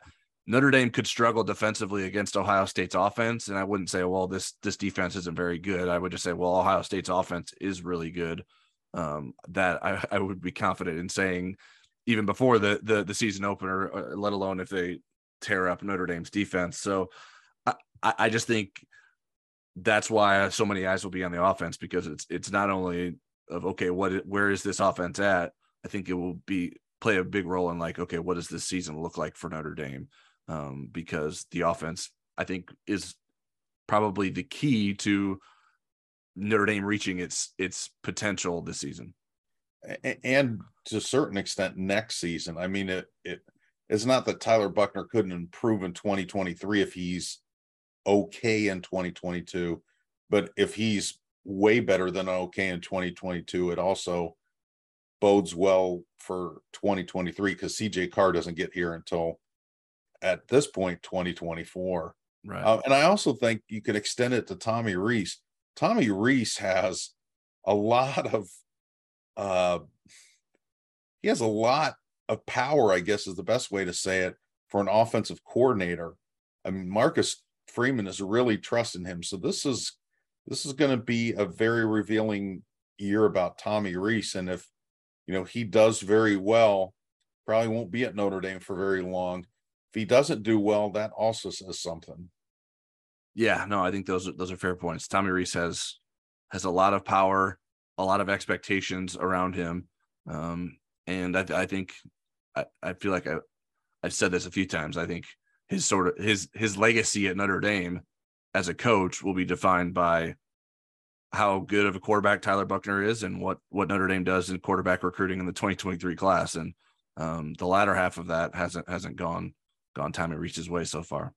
Notre Dame could struggle defensively against Ohio State's offense, and I wouldn't say, well, this this defense isn't very good. I would just say, well, Ohio State's offense is really good. Um, that I, I would be confident in saying, even before the the, the season opener, uh, let alone if they tear up Notre Dame's defense. So I, I just think that's why so many eyes will be on the offense because it's it's not only of okay, what where is this offense at? I think it will be play a big role in like okay, what does this season look like for Notre Dame? Um, because the offense, I think, is probably the key to Notre Dame reaching its its potential this season, and to a certain extent next season. I mean, it it it's not that Tyler Buchner couldn't improve in 2023 if he's okay in 2022, but if he's way better than okay in 2022, it also bodes well for 2023 because CJ Carr doesn't get here until at this point 2024. Right. Uh, and I also think you could extend it to Tommy Rees. Tommy Rees has a lot of uh he has a lot of power, I guess is the best way to say it, for an offensive coordinator. I mean, Marcus Freeman is really trusting him. So this is this is going to be a very revealing year about Tommy Rees. And if you know he does very well, probably won't be at Notre Dame for very long if he doesn't do well, that also says something. Yeah, no, I think those are those are fair points. Tommy Rees has has a lot of power, a lot of expectations around him, um, and I, I think I, I feel like I I've said this a few times. I think his sort of his his legacy at Notre Dame as a coach will be defined by how good of a quarterback Tyler Buchner is and what what Notre Dame does in quarterback recruiting in the 2023 class. And um, the latter half of that hasn't hasn't gone gone time it reached his way so far.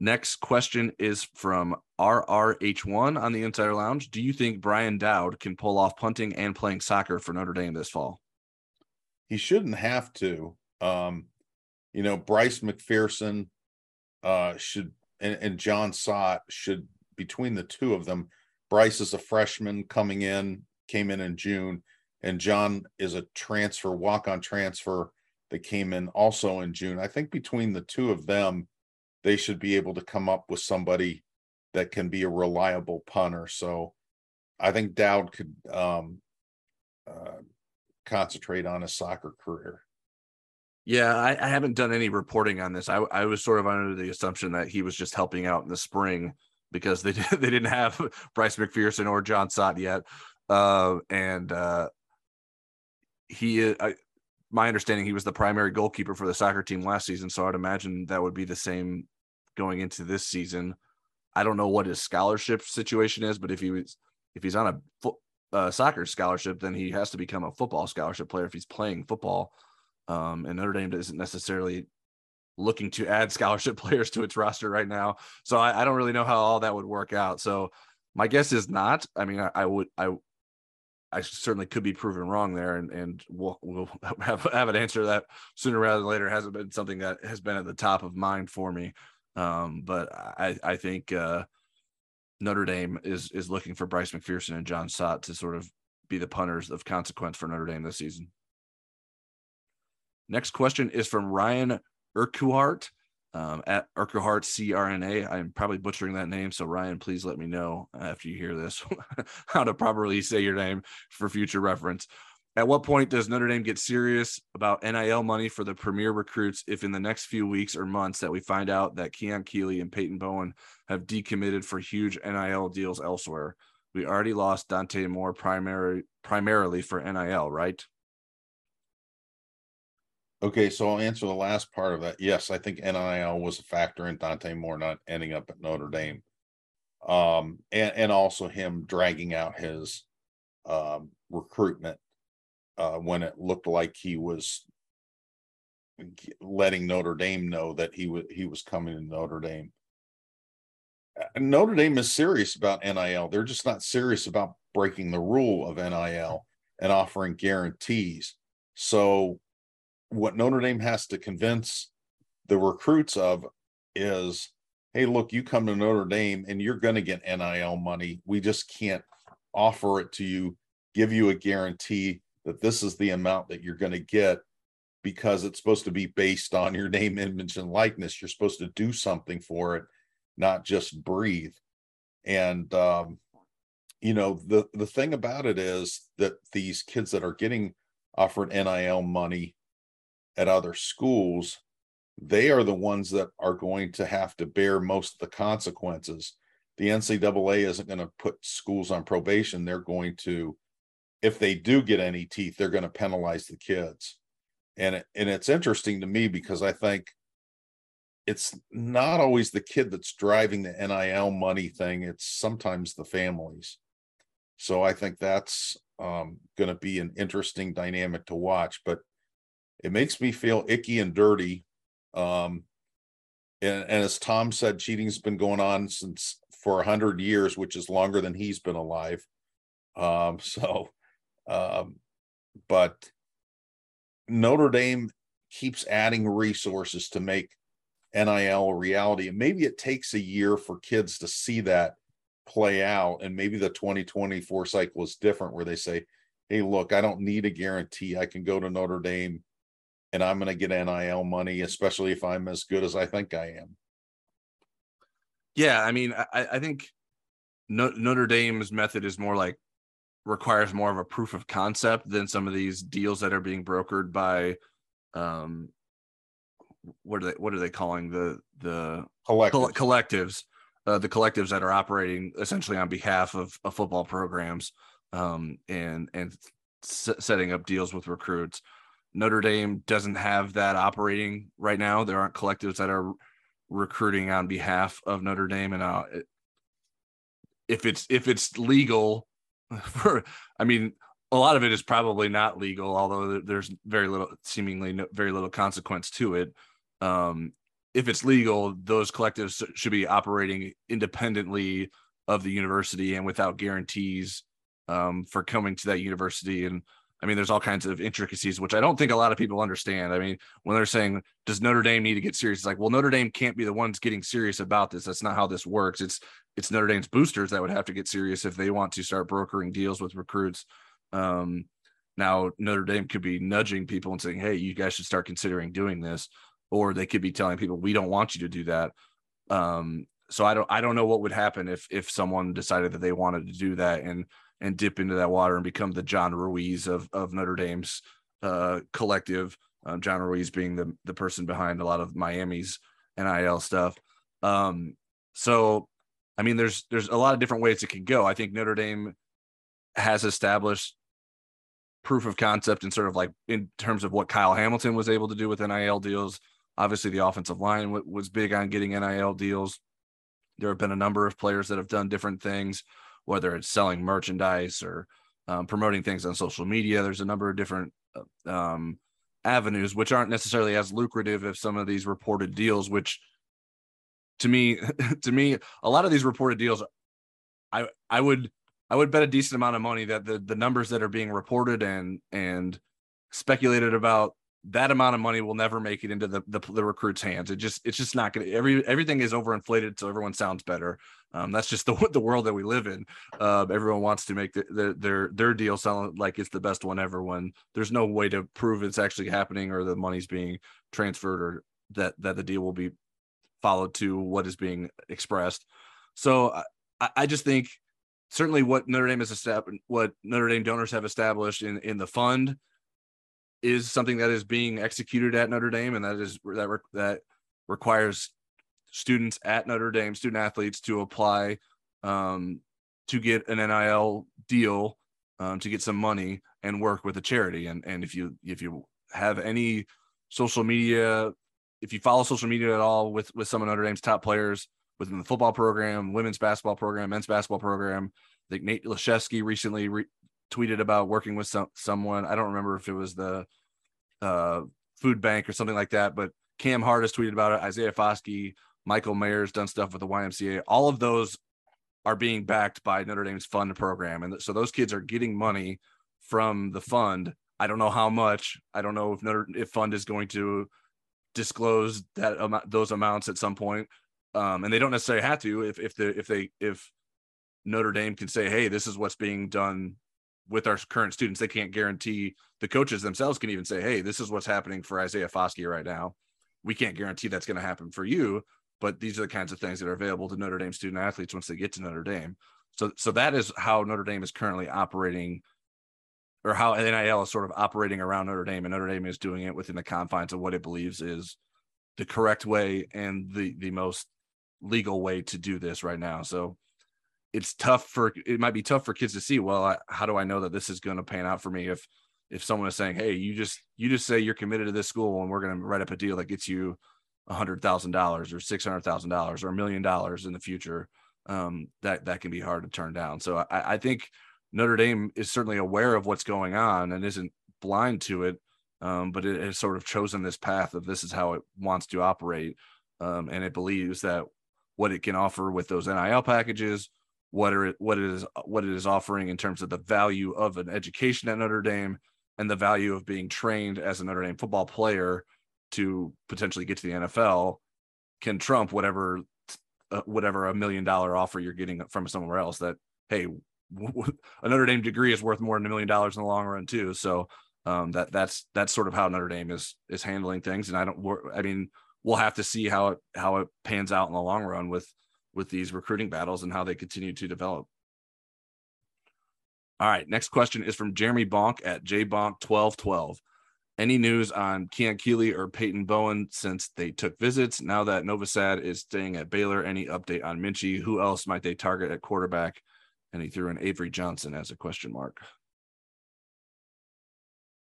Next question is from RRH1 on the Insider Lounge. Do you think Bryan Dowd can pull off punting and playing soccer for Notre Dame this fall? he shouldn't have to. Um, you know, Bryce McFerson uh, should and, and Jon Sot should between the two of them. Bryce is a freshman coming in, came in in June, and John is a transfer, walk on transfer that came in also in June. I think between the two of them, they should be able to come up with somebody that can be a reliable punter. So I think Dowd could um, uh, concentrate on his soccer career. Yeah, I, I, haven't done any reporting on this. I, I was sort of under the assumption that he was just helping out in the spring because they they didn't have Bryce McFerson or Jon Sot yet, uh, and uh, he. I, my understanding, he was the primary goalkeeper for the soccer team last season, so I'd imagine that would be the same going into this season. I don't know what his scholarship situation is, but if he was if he's on a uh, soccer scholarship, then he has to become a football scholarship player if he's playing football. Um, and Notre Dame isn't necessarily looking to add scholarship players to its roster right now, so I, I don't really know how all that would work out. So my guess is not. I mean, I, I would I I certainly could be proven wrong there, and and we'll we'll have have an answer that sooner rather than later. Hasn't been something that has been at the top of mind for me. Um, but I, I think uh, Notre Dame is is looking for Bryce McFerson and Jon Sot to sort of be the punters of consequence for Notre Dame this season. Next question is from Ryan Urquhart um, at Urquhart CRNA. I'm probably butchering that name, so Ryan, please let me know after you hear this how to properly say your name for future reference. At what point does Notre Dame get serious about NIL money for the premier recruits if in the next few weeks or months that we find out that Keon Keeley and Peyton Bowen have decommitted for huge NIL deals elsewhere? We already lost Dante Moore primary, primarily for NIL, right? Okay, so I'll answer the last part of that. Yes, I think NIL was a factor in Dante Moore not ending up at Notre Dame. Um, and, and also him dragging out his um, recruitment uh, when it looked like he was letting Notre Dame know that he was he was coming to Notre Dame. Uh, Notre Dame is serious about NIL. They're just not serious about breaking the rule of NIL and offering guarantees. So what Notre Dame has to convince the recruits of is hey look you come to Notre Dame and you're going to get NIL money. We just can't offer it to you, give you a guarantee that this is the amount that you're going to get because it's supposed to be based on your name, image, and likeness. You're supposed to do something for it, not just breathe. And um, you know, the the thing about it is that these kids that are getting offered NIL money at other schools, they are the ones that are going to have to bear most of the consequences. The NCAA isn't going to put schools on probation. They're going to if they do get any teeth, they're going to penalize the kids. And it, and it's interesting to me because I think it's not always the kid that's driving the NIL money thing. It's sometimes the families. So I think that's um, going to be an interesting dynamic to watch. But it makes me feel icky and dirty. Um, and, and as Tom said, cheating's been going on since for a hundred years, which is longer than he's been alive. Um, so um, but Notre Dame keeps adding resources to make NIL a reality. And maybe it takes a year for kids to see that play out. And maybe the 2024 cycle is different where they say, hey, look, I don't need a guarantee. I can go to Notre Dame and I'm going to get NIL money, especially if I'm as good as I think I am. Yeah. I mean, I, I think Notre Dame's method is more like requires more of a proof of concept than some of these deals that are being brokered by um what are they what are they calling the the collectives, collectives uh, the collectives that are operating essentially on behalf of, of football programs um and and s- setting up deals with recruits Notre Dame doesn't have that operating right now. There aren't collectives that are recruiting on behalf of Notre Dame. And uh, if it's if it's legal for i mean a lot of it is probably not legal although there's very little seemingly no, very little consequence to it. Um, if it's legal those collectives should be operating independently of the university and without guarantees um, for coming to that university and I mean, there's all kinds of intricacies, which I don't think a lot of people understand. I mean, when they're saying, does Notre Dame need to get serious? It's like, well, Notre Dame can't be the ones getting serious about this. That's not how this works. It's it's Notre Dame's boosters that would have to get serious if they want to start brokering deals with recruits. Um, now Notre Dame could be nudging people and saying, "Hey, you guys should start considering doing this," or they could be telling people, "We don't want you to do that." Um, so I don't I don't know what would happen if if someone decided that they wanted to do that and and dip into that water and become the John Ruiz of of Notre Dame's uh, collective. Um, John Ruiz being the the person behind a lot of Miami's NIL stuff. Um, so I mean, there's there's a lot of different ways it can go. I think Notre Dame has established proof of concept and sort of like in terms of what Kyle Hamilton was able to do with NIL deals. Obviously, the offensive line was big on getting NIL deals. There have been a number of players that have done different things, whether it's selling merchandise or um, promoting things on social media. There's a number of different uh, um, avenues, which aren't necessarily as lucrative as some of these reported deals, which to me to me a lot of these reported deals i i would i would bet a decent amount of money that the the numbers that are being reported and and speculated about that amount of money will never make it into the the, the recruits hands. It just it's just not gonna every everything is overinflated so everyone sounds better. Um, that's just the the world that we live in. Uh, everyone wants to make the, the, their their deal sound like it's the best one ever when there's no way to prove it's actually happening or the money's being transferred or that that the deal will be followed to what is being expressed. So I, I just think certainly what Notre Dame has established, what Notre Dame donors have established in in the fund is something that is being executed at Notre Dame, and that is that that requires students at Notre Dame, student athletes, to apply um, to get an NIL deal um, to get some money and work with a charity. And and if you if you have any social media if you follow social media at all with with some of Notre Dame's top players within the football program, women's basketball program, men's basketball program, I think Nate Laszewski recently re- tweeted about working with some someone. I don't remember if it was the uh, food bank or something like that, but Cam Hart has tweeted about it. Isaiah Foskey, Michael Mayer's done stuff with the YMCA. All of those are being backed by Notre Dame's fund program, and so those kids are getting money from the fund. I don't know how much. I don't know if Notre if fund is going to disclose that those amounts at some point um, and they don't necessarily have to if if the if they if Notre Dame can say hey this is what's being done with our current students they can't guarantee the coaches themselves can even say hey this is what's happening for Isaiah Foskey right now we can't guarantee that's going to happen for you but these are the kinds of things that are available to Notre Dame student athletes once they get to Notre Dame so so that is how Notre Dame is currently operating or how NIL is sort of operating around Notre Dame, and Notre Dame is doing it within the confines of what it believes is the correct way and the the most legal way to do this right now. So it's tough for it might be tough for kids to see. Well, I, how do I know that this is going to pan out for me if if someone is saying, "Hey, you just you just say you're committed to this school, and we're going to write up a deal that gets you a hundred thousand dollars or six hundred thousand dollars or a million dollars in the future," um, that that can be hard to turn down. So I, I think Notre Dame is certainly aware of what's going on and isn't blind to it, um, but it has sort of chosen this path of this is how it wants to operate, um, and it believes that what it can offer with those NIL packages, what are it, what it is what it is offering in terms of the value of an education at Notre Dame and the value of being trained as a Notre Dame football player to potentially get to the NFL can trump whatever uh, whatever a million dollar offer you're getting from somewhere else that hey a Notre Dame degree is worth more than a million dollars in the long run too. So um, that that's that's sort of how Notre Dame is is handling things. And I don't, I mean, we'll have to see how it how it pans out in the long run with with these recruiting battles and how they continue to develop. All right, next question is from Jeremy Bonk at jbonk1212. Any news on Keon Keeley or Peyton Bowen since they took visits? Now that Novosad is staying at Baylor, any update on Minchey? Who else might they target at quarterback? and he threw in Avery Johnson as a question mark.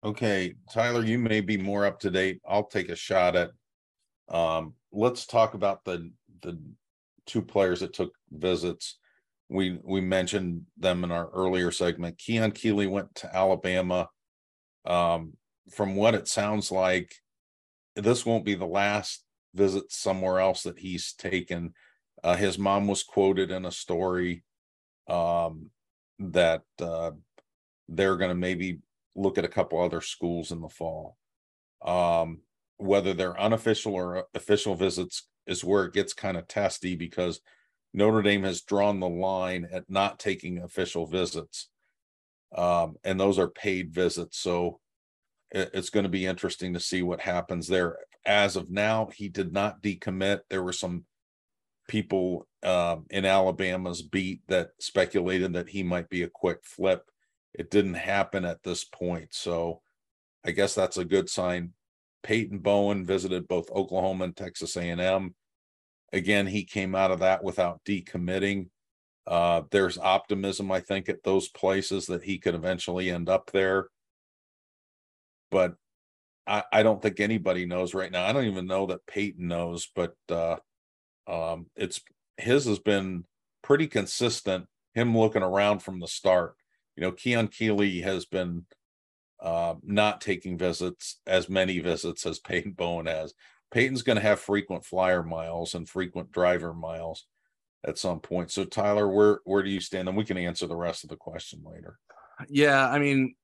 Okay, Tyler, you may be more up to date. I'll take a shot at. Um, let's talk about the the two players that took visits. We we mentioned them in our earlier segment. Keon Keeley went to Alabama. Um, from what it sounds like, this won't be the last visit somewhere else that he's taken. Uh, his mom was quoted in a story um, that uh, they're going to maybe look at a couple other schools in the fall. Um, whether they're unofficial or official visits is where it gets kind of testy because Notre Dame has drawn the line at not taking official visits. Um, and those are paid visits. So it, it's going to be interesting to see what happens there. As of now, he did not decommit. There were some people um, in Alabama's beat that speculated that he might be a quick flip. It didn't happen at this point. So I guess that's a good sign. Peyton Bowen visited both Oklahoma and Texas A&M. Again, he came out of that without decommitting. Uh, there's optimism, I think, at those places that he could eventually end up there. But I, I don't think anybody knows right now. I don't even know that Peyton knows, but uh, um, it's his has been pretty consistent. Him looking around from the start. You know, Keon Keeley has been uh, not taking visits as many visits as Peyton Bowen has. Peyton's going to have frequent flyer miles and frequent driver miles at some point. So Tyler, where where do you stand? And we can answer the rest of the question later. Yeah, I mean,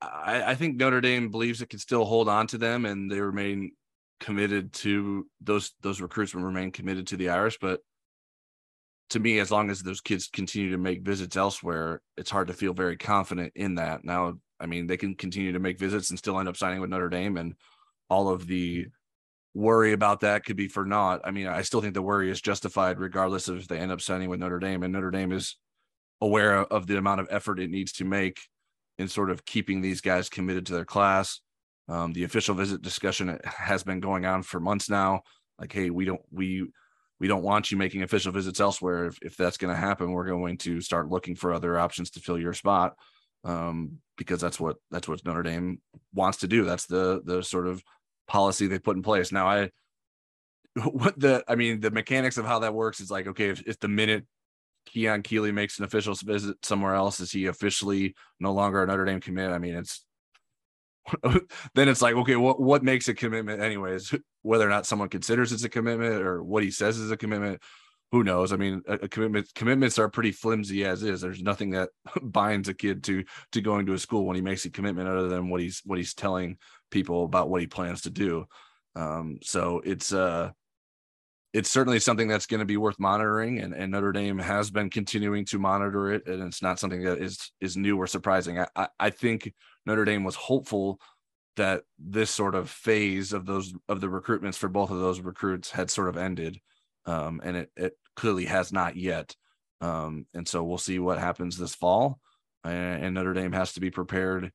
I, I think Notre Dame believes it can still hold on to them, and they remain committed to those those recruits will remain committed to the Irish. But to me, as long as those kids continue to make visits elsewhere, it's hard to feel very confident in that. Now, I mean, they can continue to make visits and still end up signing with Notre Dame, and all of the worry about that could be for naught. I mean, I still think the worry is justified, regardless of if they end up signing with Notre Dame, and Notre Dame is aware of the amount of effort it needs to make in sort of keeping these guys committed to their class. Um, the official visit discussion has been going on for months now. Like, hey, we don't we we don't want you making official visits elsewhere. If, if that's going to happen, we're going to start looking for other options to fill your spot um, because that's what that's what Notre Dame wants to do. That's the the sort of policy they put in place. Now, I what the I mean the mechanics of how that works is like okay, if, if the minute Keon Keeley makes an official visit somewhere else, is he officially no longer a Notre Dame commit? I mean, it's then it's like okay, what what makes a commitment anyways? Whether or not someone considers it's a commitment or what he says is a commitment, who knows? I mean, a, a, commitment commitments are pretty flimsy as is. There's nothing that binds a kid to to going to a school when he makes a commitment other than what he's what he's telling people about what he plans to do. Um, so it's uh it's certainly something that's going to be worth monitoring and, and Notre Dame has been continuing to monitor it and it's not something that is is new or surprising. I, I, I think Notre Dame was hopeful that this sort of phase of those of the recruitments for both of those recruits had sort of ended um, and it, it clearly has not yet. Um, and so we'll see what happens this fall. And, and Notre Dame has to be prepared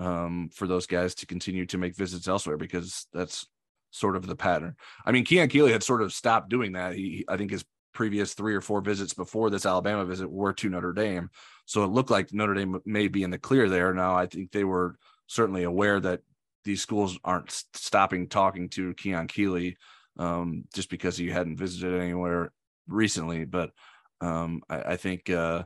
um, for those guys to continue to make visits elsewhere because that's sort of the pattern. I mean, Keon Keeley had sort of stopped doing that. He, I think his previous three or four visits before this Alabama visit were to Notre Dame. So it looked like Notre Dame may be in the clear there. Now, I think they were certainly aware that these schools aren't stopping talking to Keon Keeley um, just because you hadn't visited anywhere recently. But um, I, I, think uh,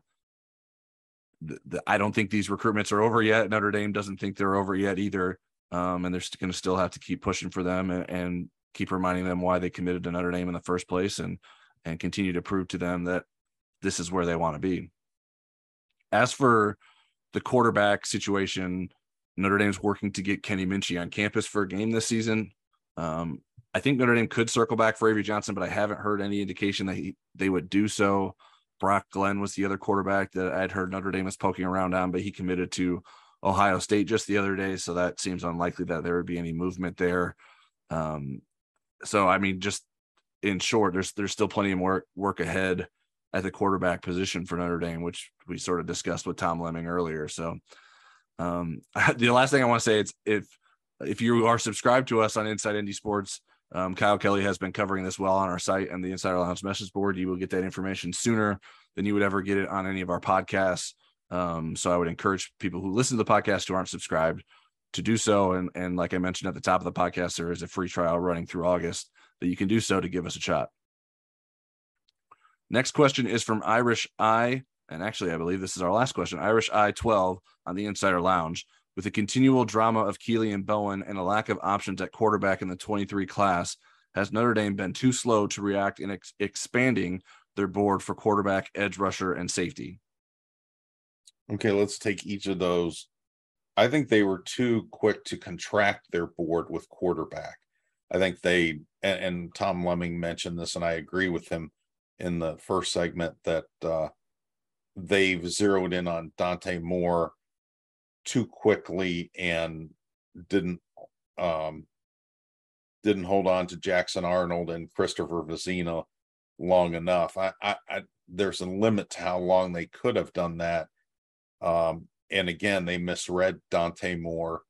the, the, I don't think these recruitments are over yet. Notre Dame doesn't think they're over yet either, um, and they're going to still have to keep pushing for them and, and keep reminding them why they committed to Notre Dame in the first place, and and continue to prove to them that this is where they want to be. As for the quarterback situation, Notre Dame's working to get Kenny Minchey on campus for a game this season. Um, I think Notre Dame could circle back for Avery Johnson, but I haven't heard any indication that he, they would do so. Brock Glenn was the other quarterback that I'd heard Notre Dame was poking around on, but he committed to Ohio State just the other day, so that seems unlikely that there would be any movement there. Um, so I mean, just in short, there's there's still plenty of work work ahead at the quarterback position for Notre Dame, which we sort of discussed with Tom Lemming earlier. So um, the last thing I want to say is if if you are subscribed to us on Inside ND Sports, um, Kyle Kelly has been covering this well on our site and the Insider Lounge message board. You will get that information sooner than you would ever get it on any of our podcasts. Um, so I would encourage people who listen to the podcast who aren't subscribed to do so. And, and like I mentioned at the top of the podcast, there is a free trial running through August that you can do so to give us a shot. Next question is from Irish I, and actually I believe this is our last question. Irish I 12 on the Insider Lounge. With the continual drama of Keeley and Bowen and a lack of options at quarterback in the 23 class, has Notre Dame been too slow to react in ex- expanding their board for quarterback, edge rusher, and safety? Okay, let's take each of those I think they were too quick to contract their board with quarterback. I think they and, and Tom Lemming mentioned this, and I agree with him in the first segment that uh, they've zeroed in on Dante Moore too quickly and didn't um, didn't hold on to Jackson Arnold and Christopher Vizzina long enough. I, I, I, there's a limit to how long they could have done that. Um, and again, they misread Dante Moore,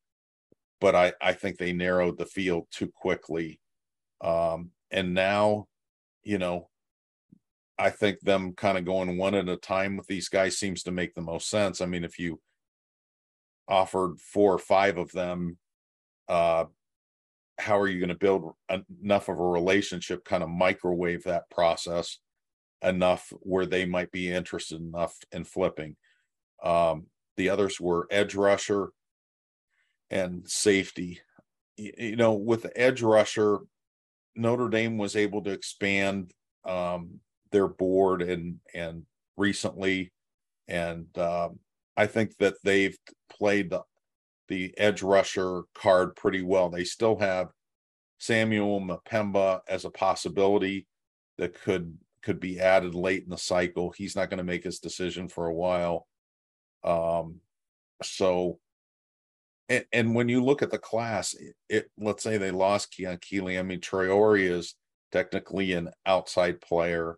but I, I think they narrowed the field too quickly. Um, and now, you know, I think them kind of going one at a time with these guys seems to make the most sense. I mean, if you offered four or five of them, uh, how are you going to build enough of a relationship, kind of microwave that process enough where they might be interested enough in flipping? Um, the others were edge rusher and safety. You know, with the edge rusher, Notre Dame was able to expand um, their board and and recently, and um, I think that they've played the the edge rusher card pretty well. They still have Samuel Mpemba as a possibility that could could be added late in the cycle. He's not going to make his decision for a while. Um, so, and, and when you look at the class, it, it let's say they lost Keon Keeley. I mean, Traore is technically an outside player.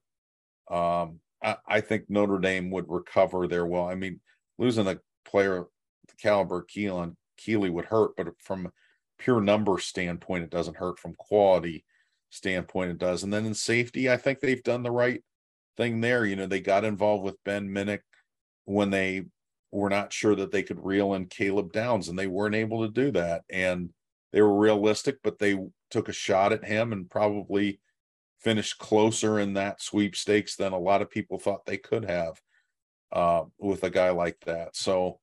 Um, I, I think Notre Dame would recover there well. I mean, losing a player the caliber Keelan Keeley would hurt, but from pure number standpoint, it doesn't hurt. From quality standpoint, it does. And then in safety, I think they've done the right thing there. You know, they got involved with Ben Minich when they were not sure that they could reel in Caleb Downs, and they weren't able to do that. And they were realistic, but they took a shot at him and probably finished closer in that sweepstakes than a lot of people thought they could have uh, with a guy like that. So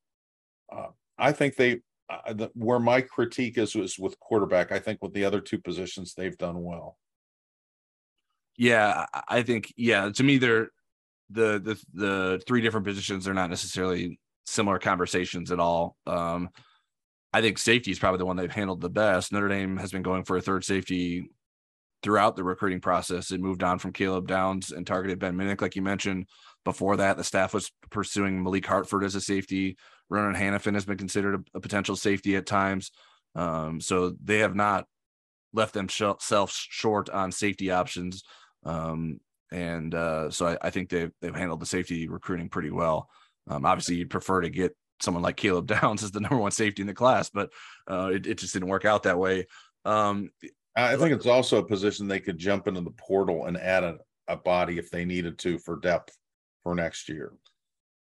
uh, I think they, uh, the, where my critique is, is with quarterback. I think with the other two positions, they've done well. Yeah, I think yeah. To me, they're the the the three different positions. They're not necessarily similar conversations at all. Um, I think safety is probably the one they've handled the best. Notre Dame has been going for a third safety throughout the recruiting process. It moved on from Caleb Downs and targeted Ben Minich, like you mentioned. Before that, the staff was pursuing Malik Hartford as a safety. Ronan Hannafin has been considered a, a potential safety at times. Um, so they have not left themselves short on safety options. Um, and uh, so I, I, think they've they've handled the safety recruiting pretty well. Um, obviously, you'd prefer to get someone like Caleb Downs as the number one safety in the class, but uh, it, it, just didn't work out that way. Um, I think it's also a position they could jump into the portal and add a, a body if they needed to for depth for next year.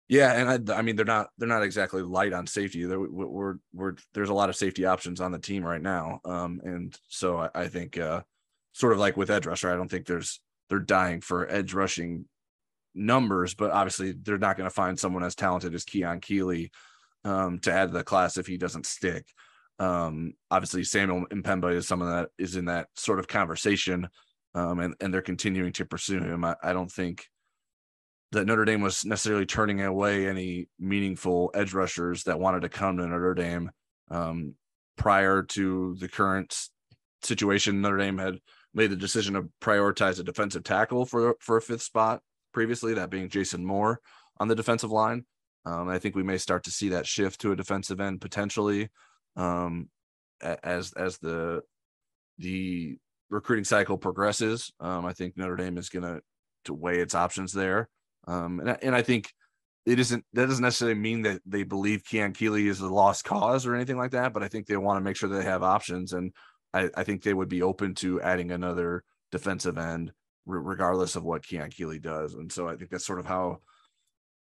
Yeah, and I, I mean they're not they're not exactly light on safety. They're, we're we're there's a lot of safety options on the team right now, um, and so I, I think uh, sort of like with edge rusher, I don't think there's they're dying for edge rushing numbers, but obviously they're not going to find someone as talented as Keon Keeley um, to add to the class if he doesn't stick. Um, obviously, Samuel Mpemba is someone that is in that sort of conversation, um, and and they're continuing to pursue him. I, I, don't think that Notre Dame was necessarily turning away any meaningful edge rushers that wanted to come to Notre Dame um, prior to the current situation. Notre Dame had made the decision to prioritize a defensive tackle for for a fifth spot previously, that being Jason Moore on the defensive line. Um, I think we may start to see that shift to a defensive end potentially um, as as the the recruiting cycle progresses. Um, I think Notre Dame is going to to weigh its options there, um, and and I think it isn't that doesn't necessarily mean that they believe Keon Keeley is a lost cause or anything like that, but I think they want to make sure they have options, and I, I think they would be open to adding another defensive end regardless of what Keon Keeley does, and so I think that's sort of how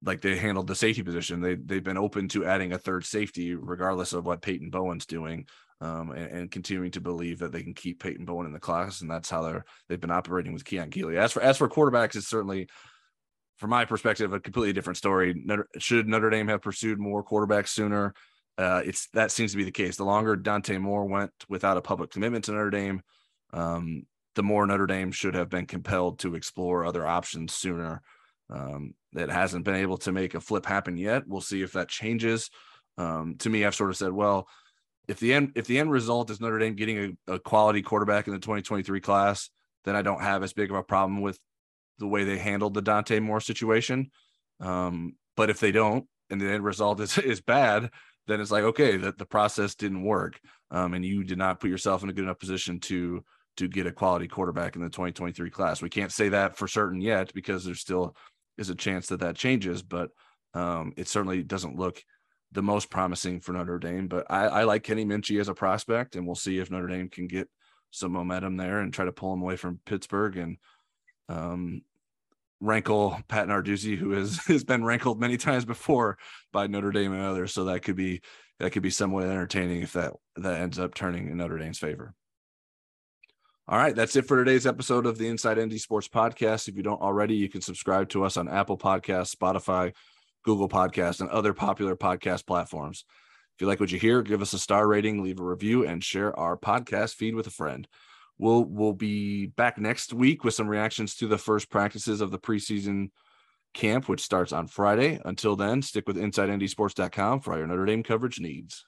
like they handled the safety position. They they've been open to adding a third safety regardless of what Peyton Bowen's doing, um, and, and, continuing to believe that they can keep Peyton Bowen in the class, and that's how they're they've been operating with Keon Keeley. As for as for quarterbacks, it's certainly, from my perspective, a completely different story. Notre, should Notre Dame have pursued more quarterbacks sooner? Uh, it's that seems to be the case. The longer Dante Moore went without a public commitment to Notre Dame, um, the more Notre Dame should have been compelled to explore other options sooner. Um, that hasn't been able to make a flip happen yet. We'll see if that changes. Um, to me, I've sort of said, well, if the end if the end result is Notre Dame getting a, a quality quarterback in the 2023 class, then I don't have as big of a problem with the way they handled the Dante Moore situation. Um, but if they don't, and the end result is is bad, then it's like okay, that the process didn't work, um, and you did not put yourself in a good enough position to to get a quality quarterback in the 2023 class. We can't say that for certain yet because there still is a chance that that changes, but um, it certainly doesn't look the most promising for Notre Dame. But I, I like Kenny Minchey as a prospect, and we'll see if Notre Dame can get some momentum there and try to pull him away from Pittsburgh and um, rankle Pat Narduzzi, who has has been rankled many times before by Notre Dame and others. So that could be that could be somewhat entertaining if that that ends up turning in Notre Dame's favor. All right, that's it for today's episode of the Inside ND Sports Podcast. If you don't already, you can subscribe to us on Apple Podcasts, Spotify, Google Podcasts, and other popular podcast platforms. If you like what you hear, give us a star rating, leave a review, and share our podcast feed with a friend. We'll we'll be back next week with some reactions to the first practices of the preseason camp, which starts on Friday. Until then, stick with InsideNDSports.com for all your Notre Dame coverage needs.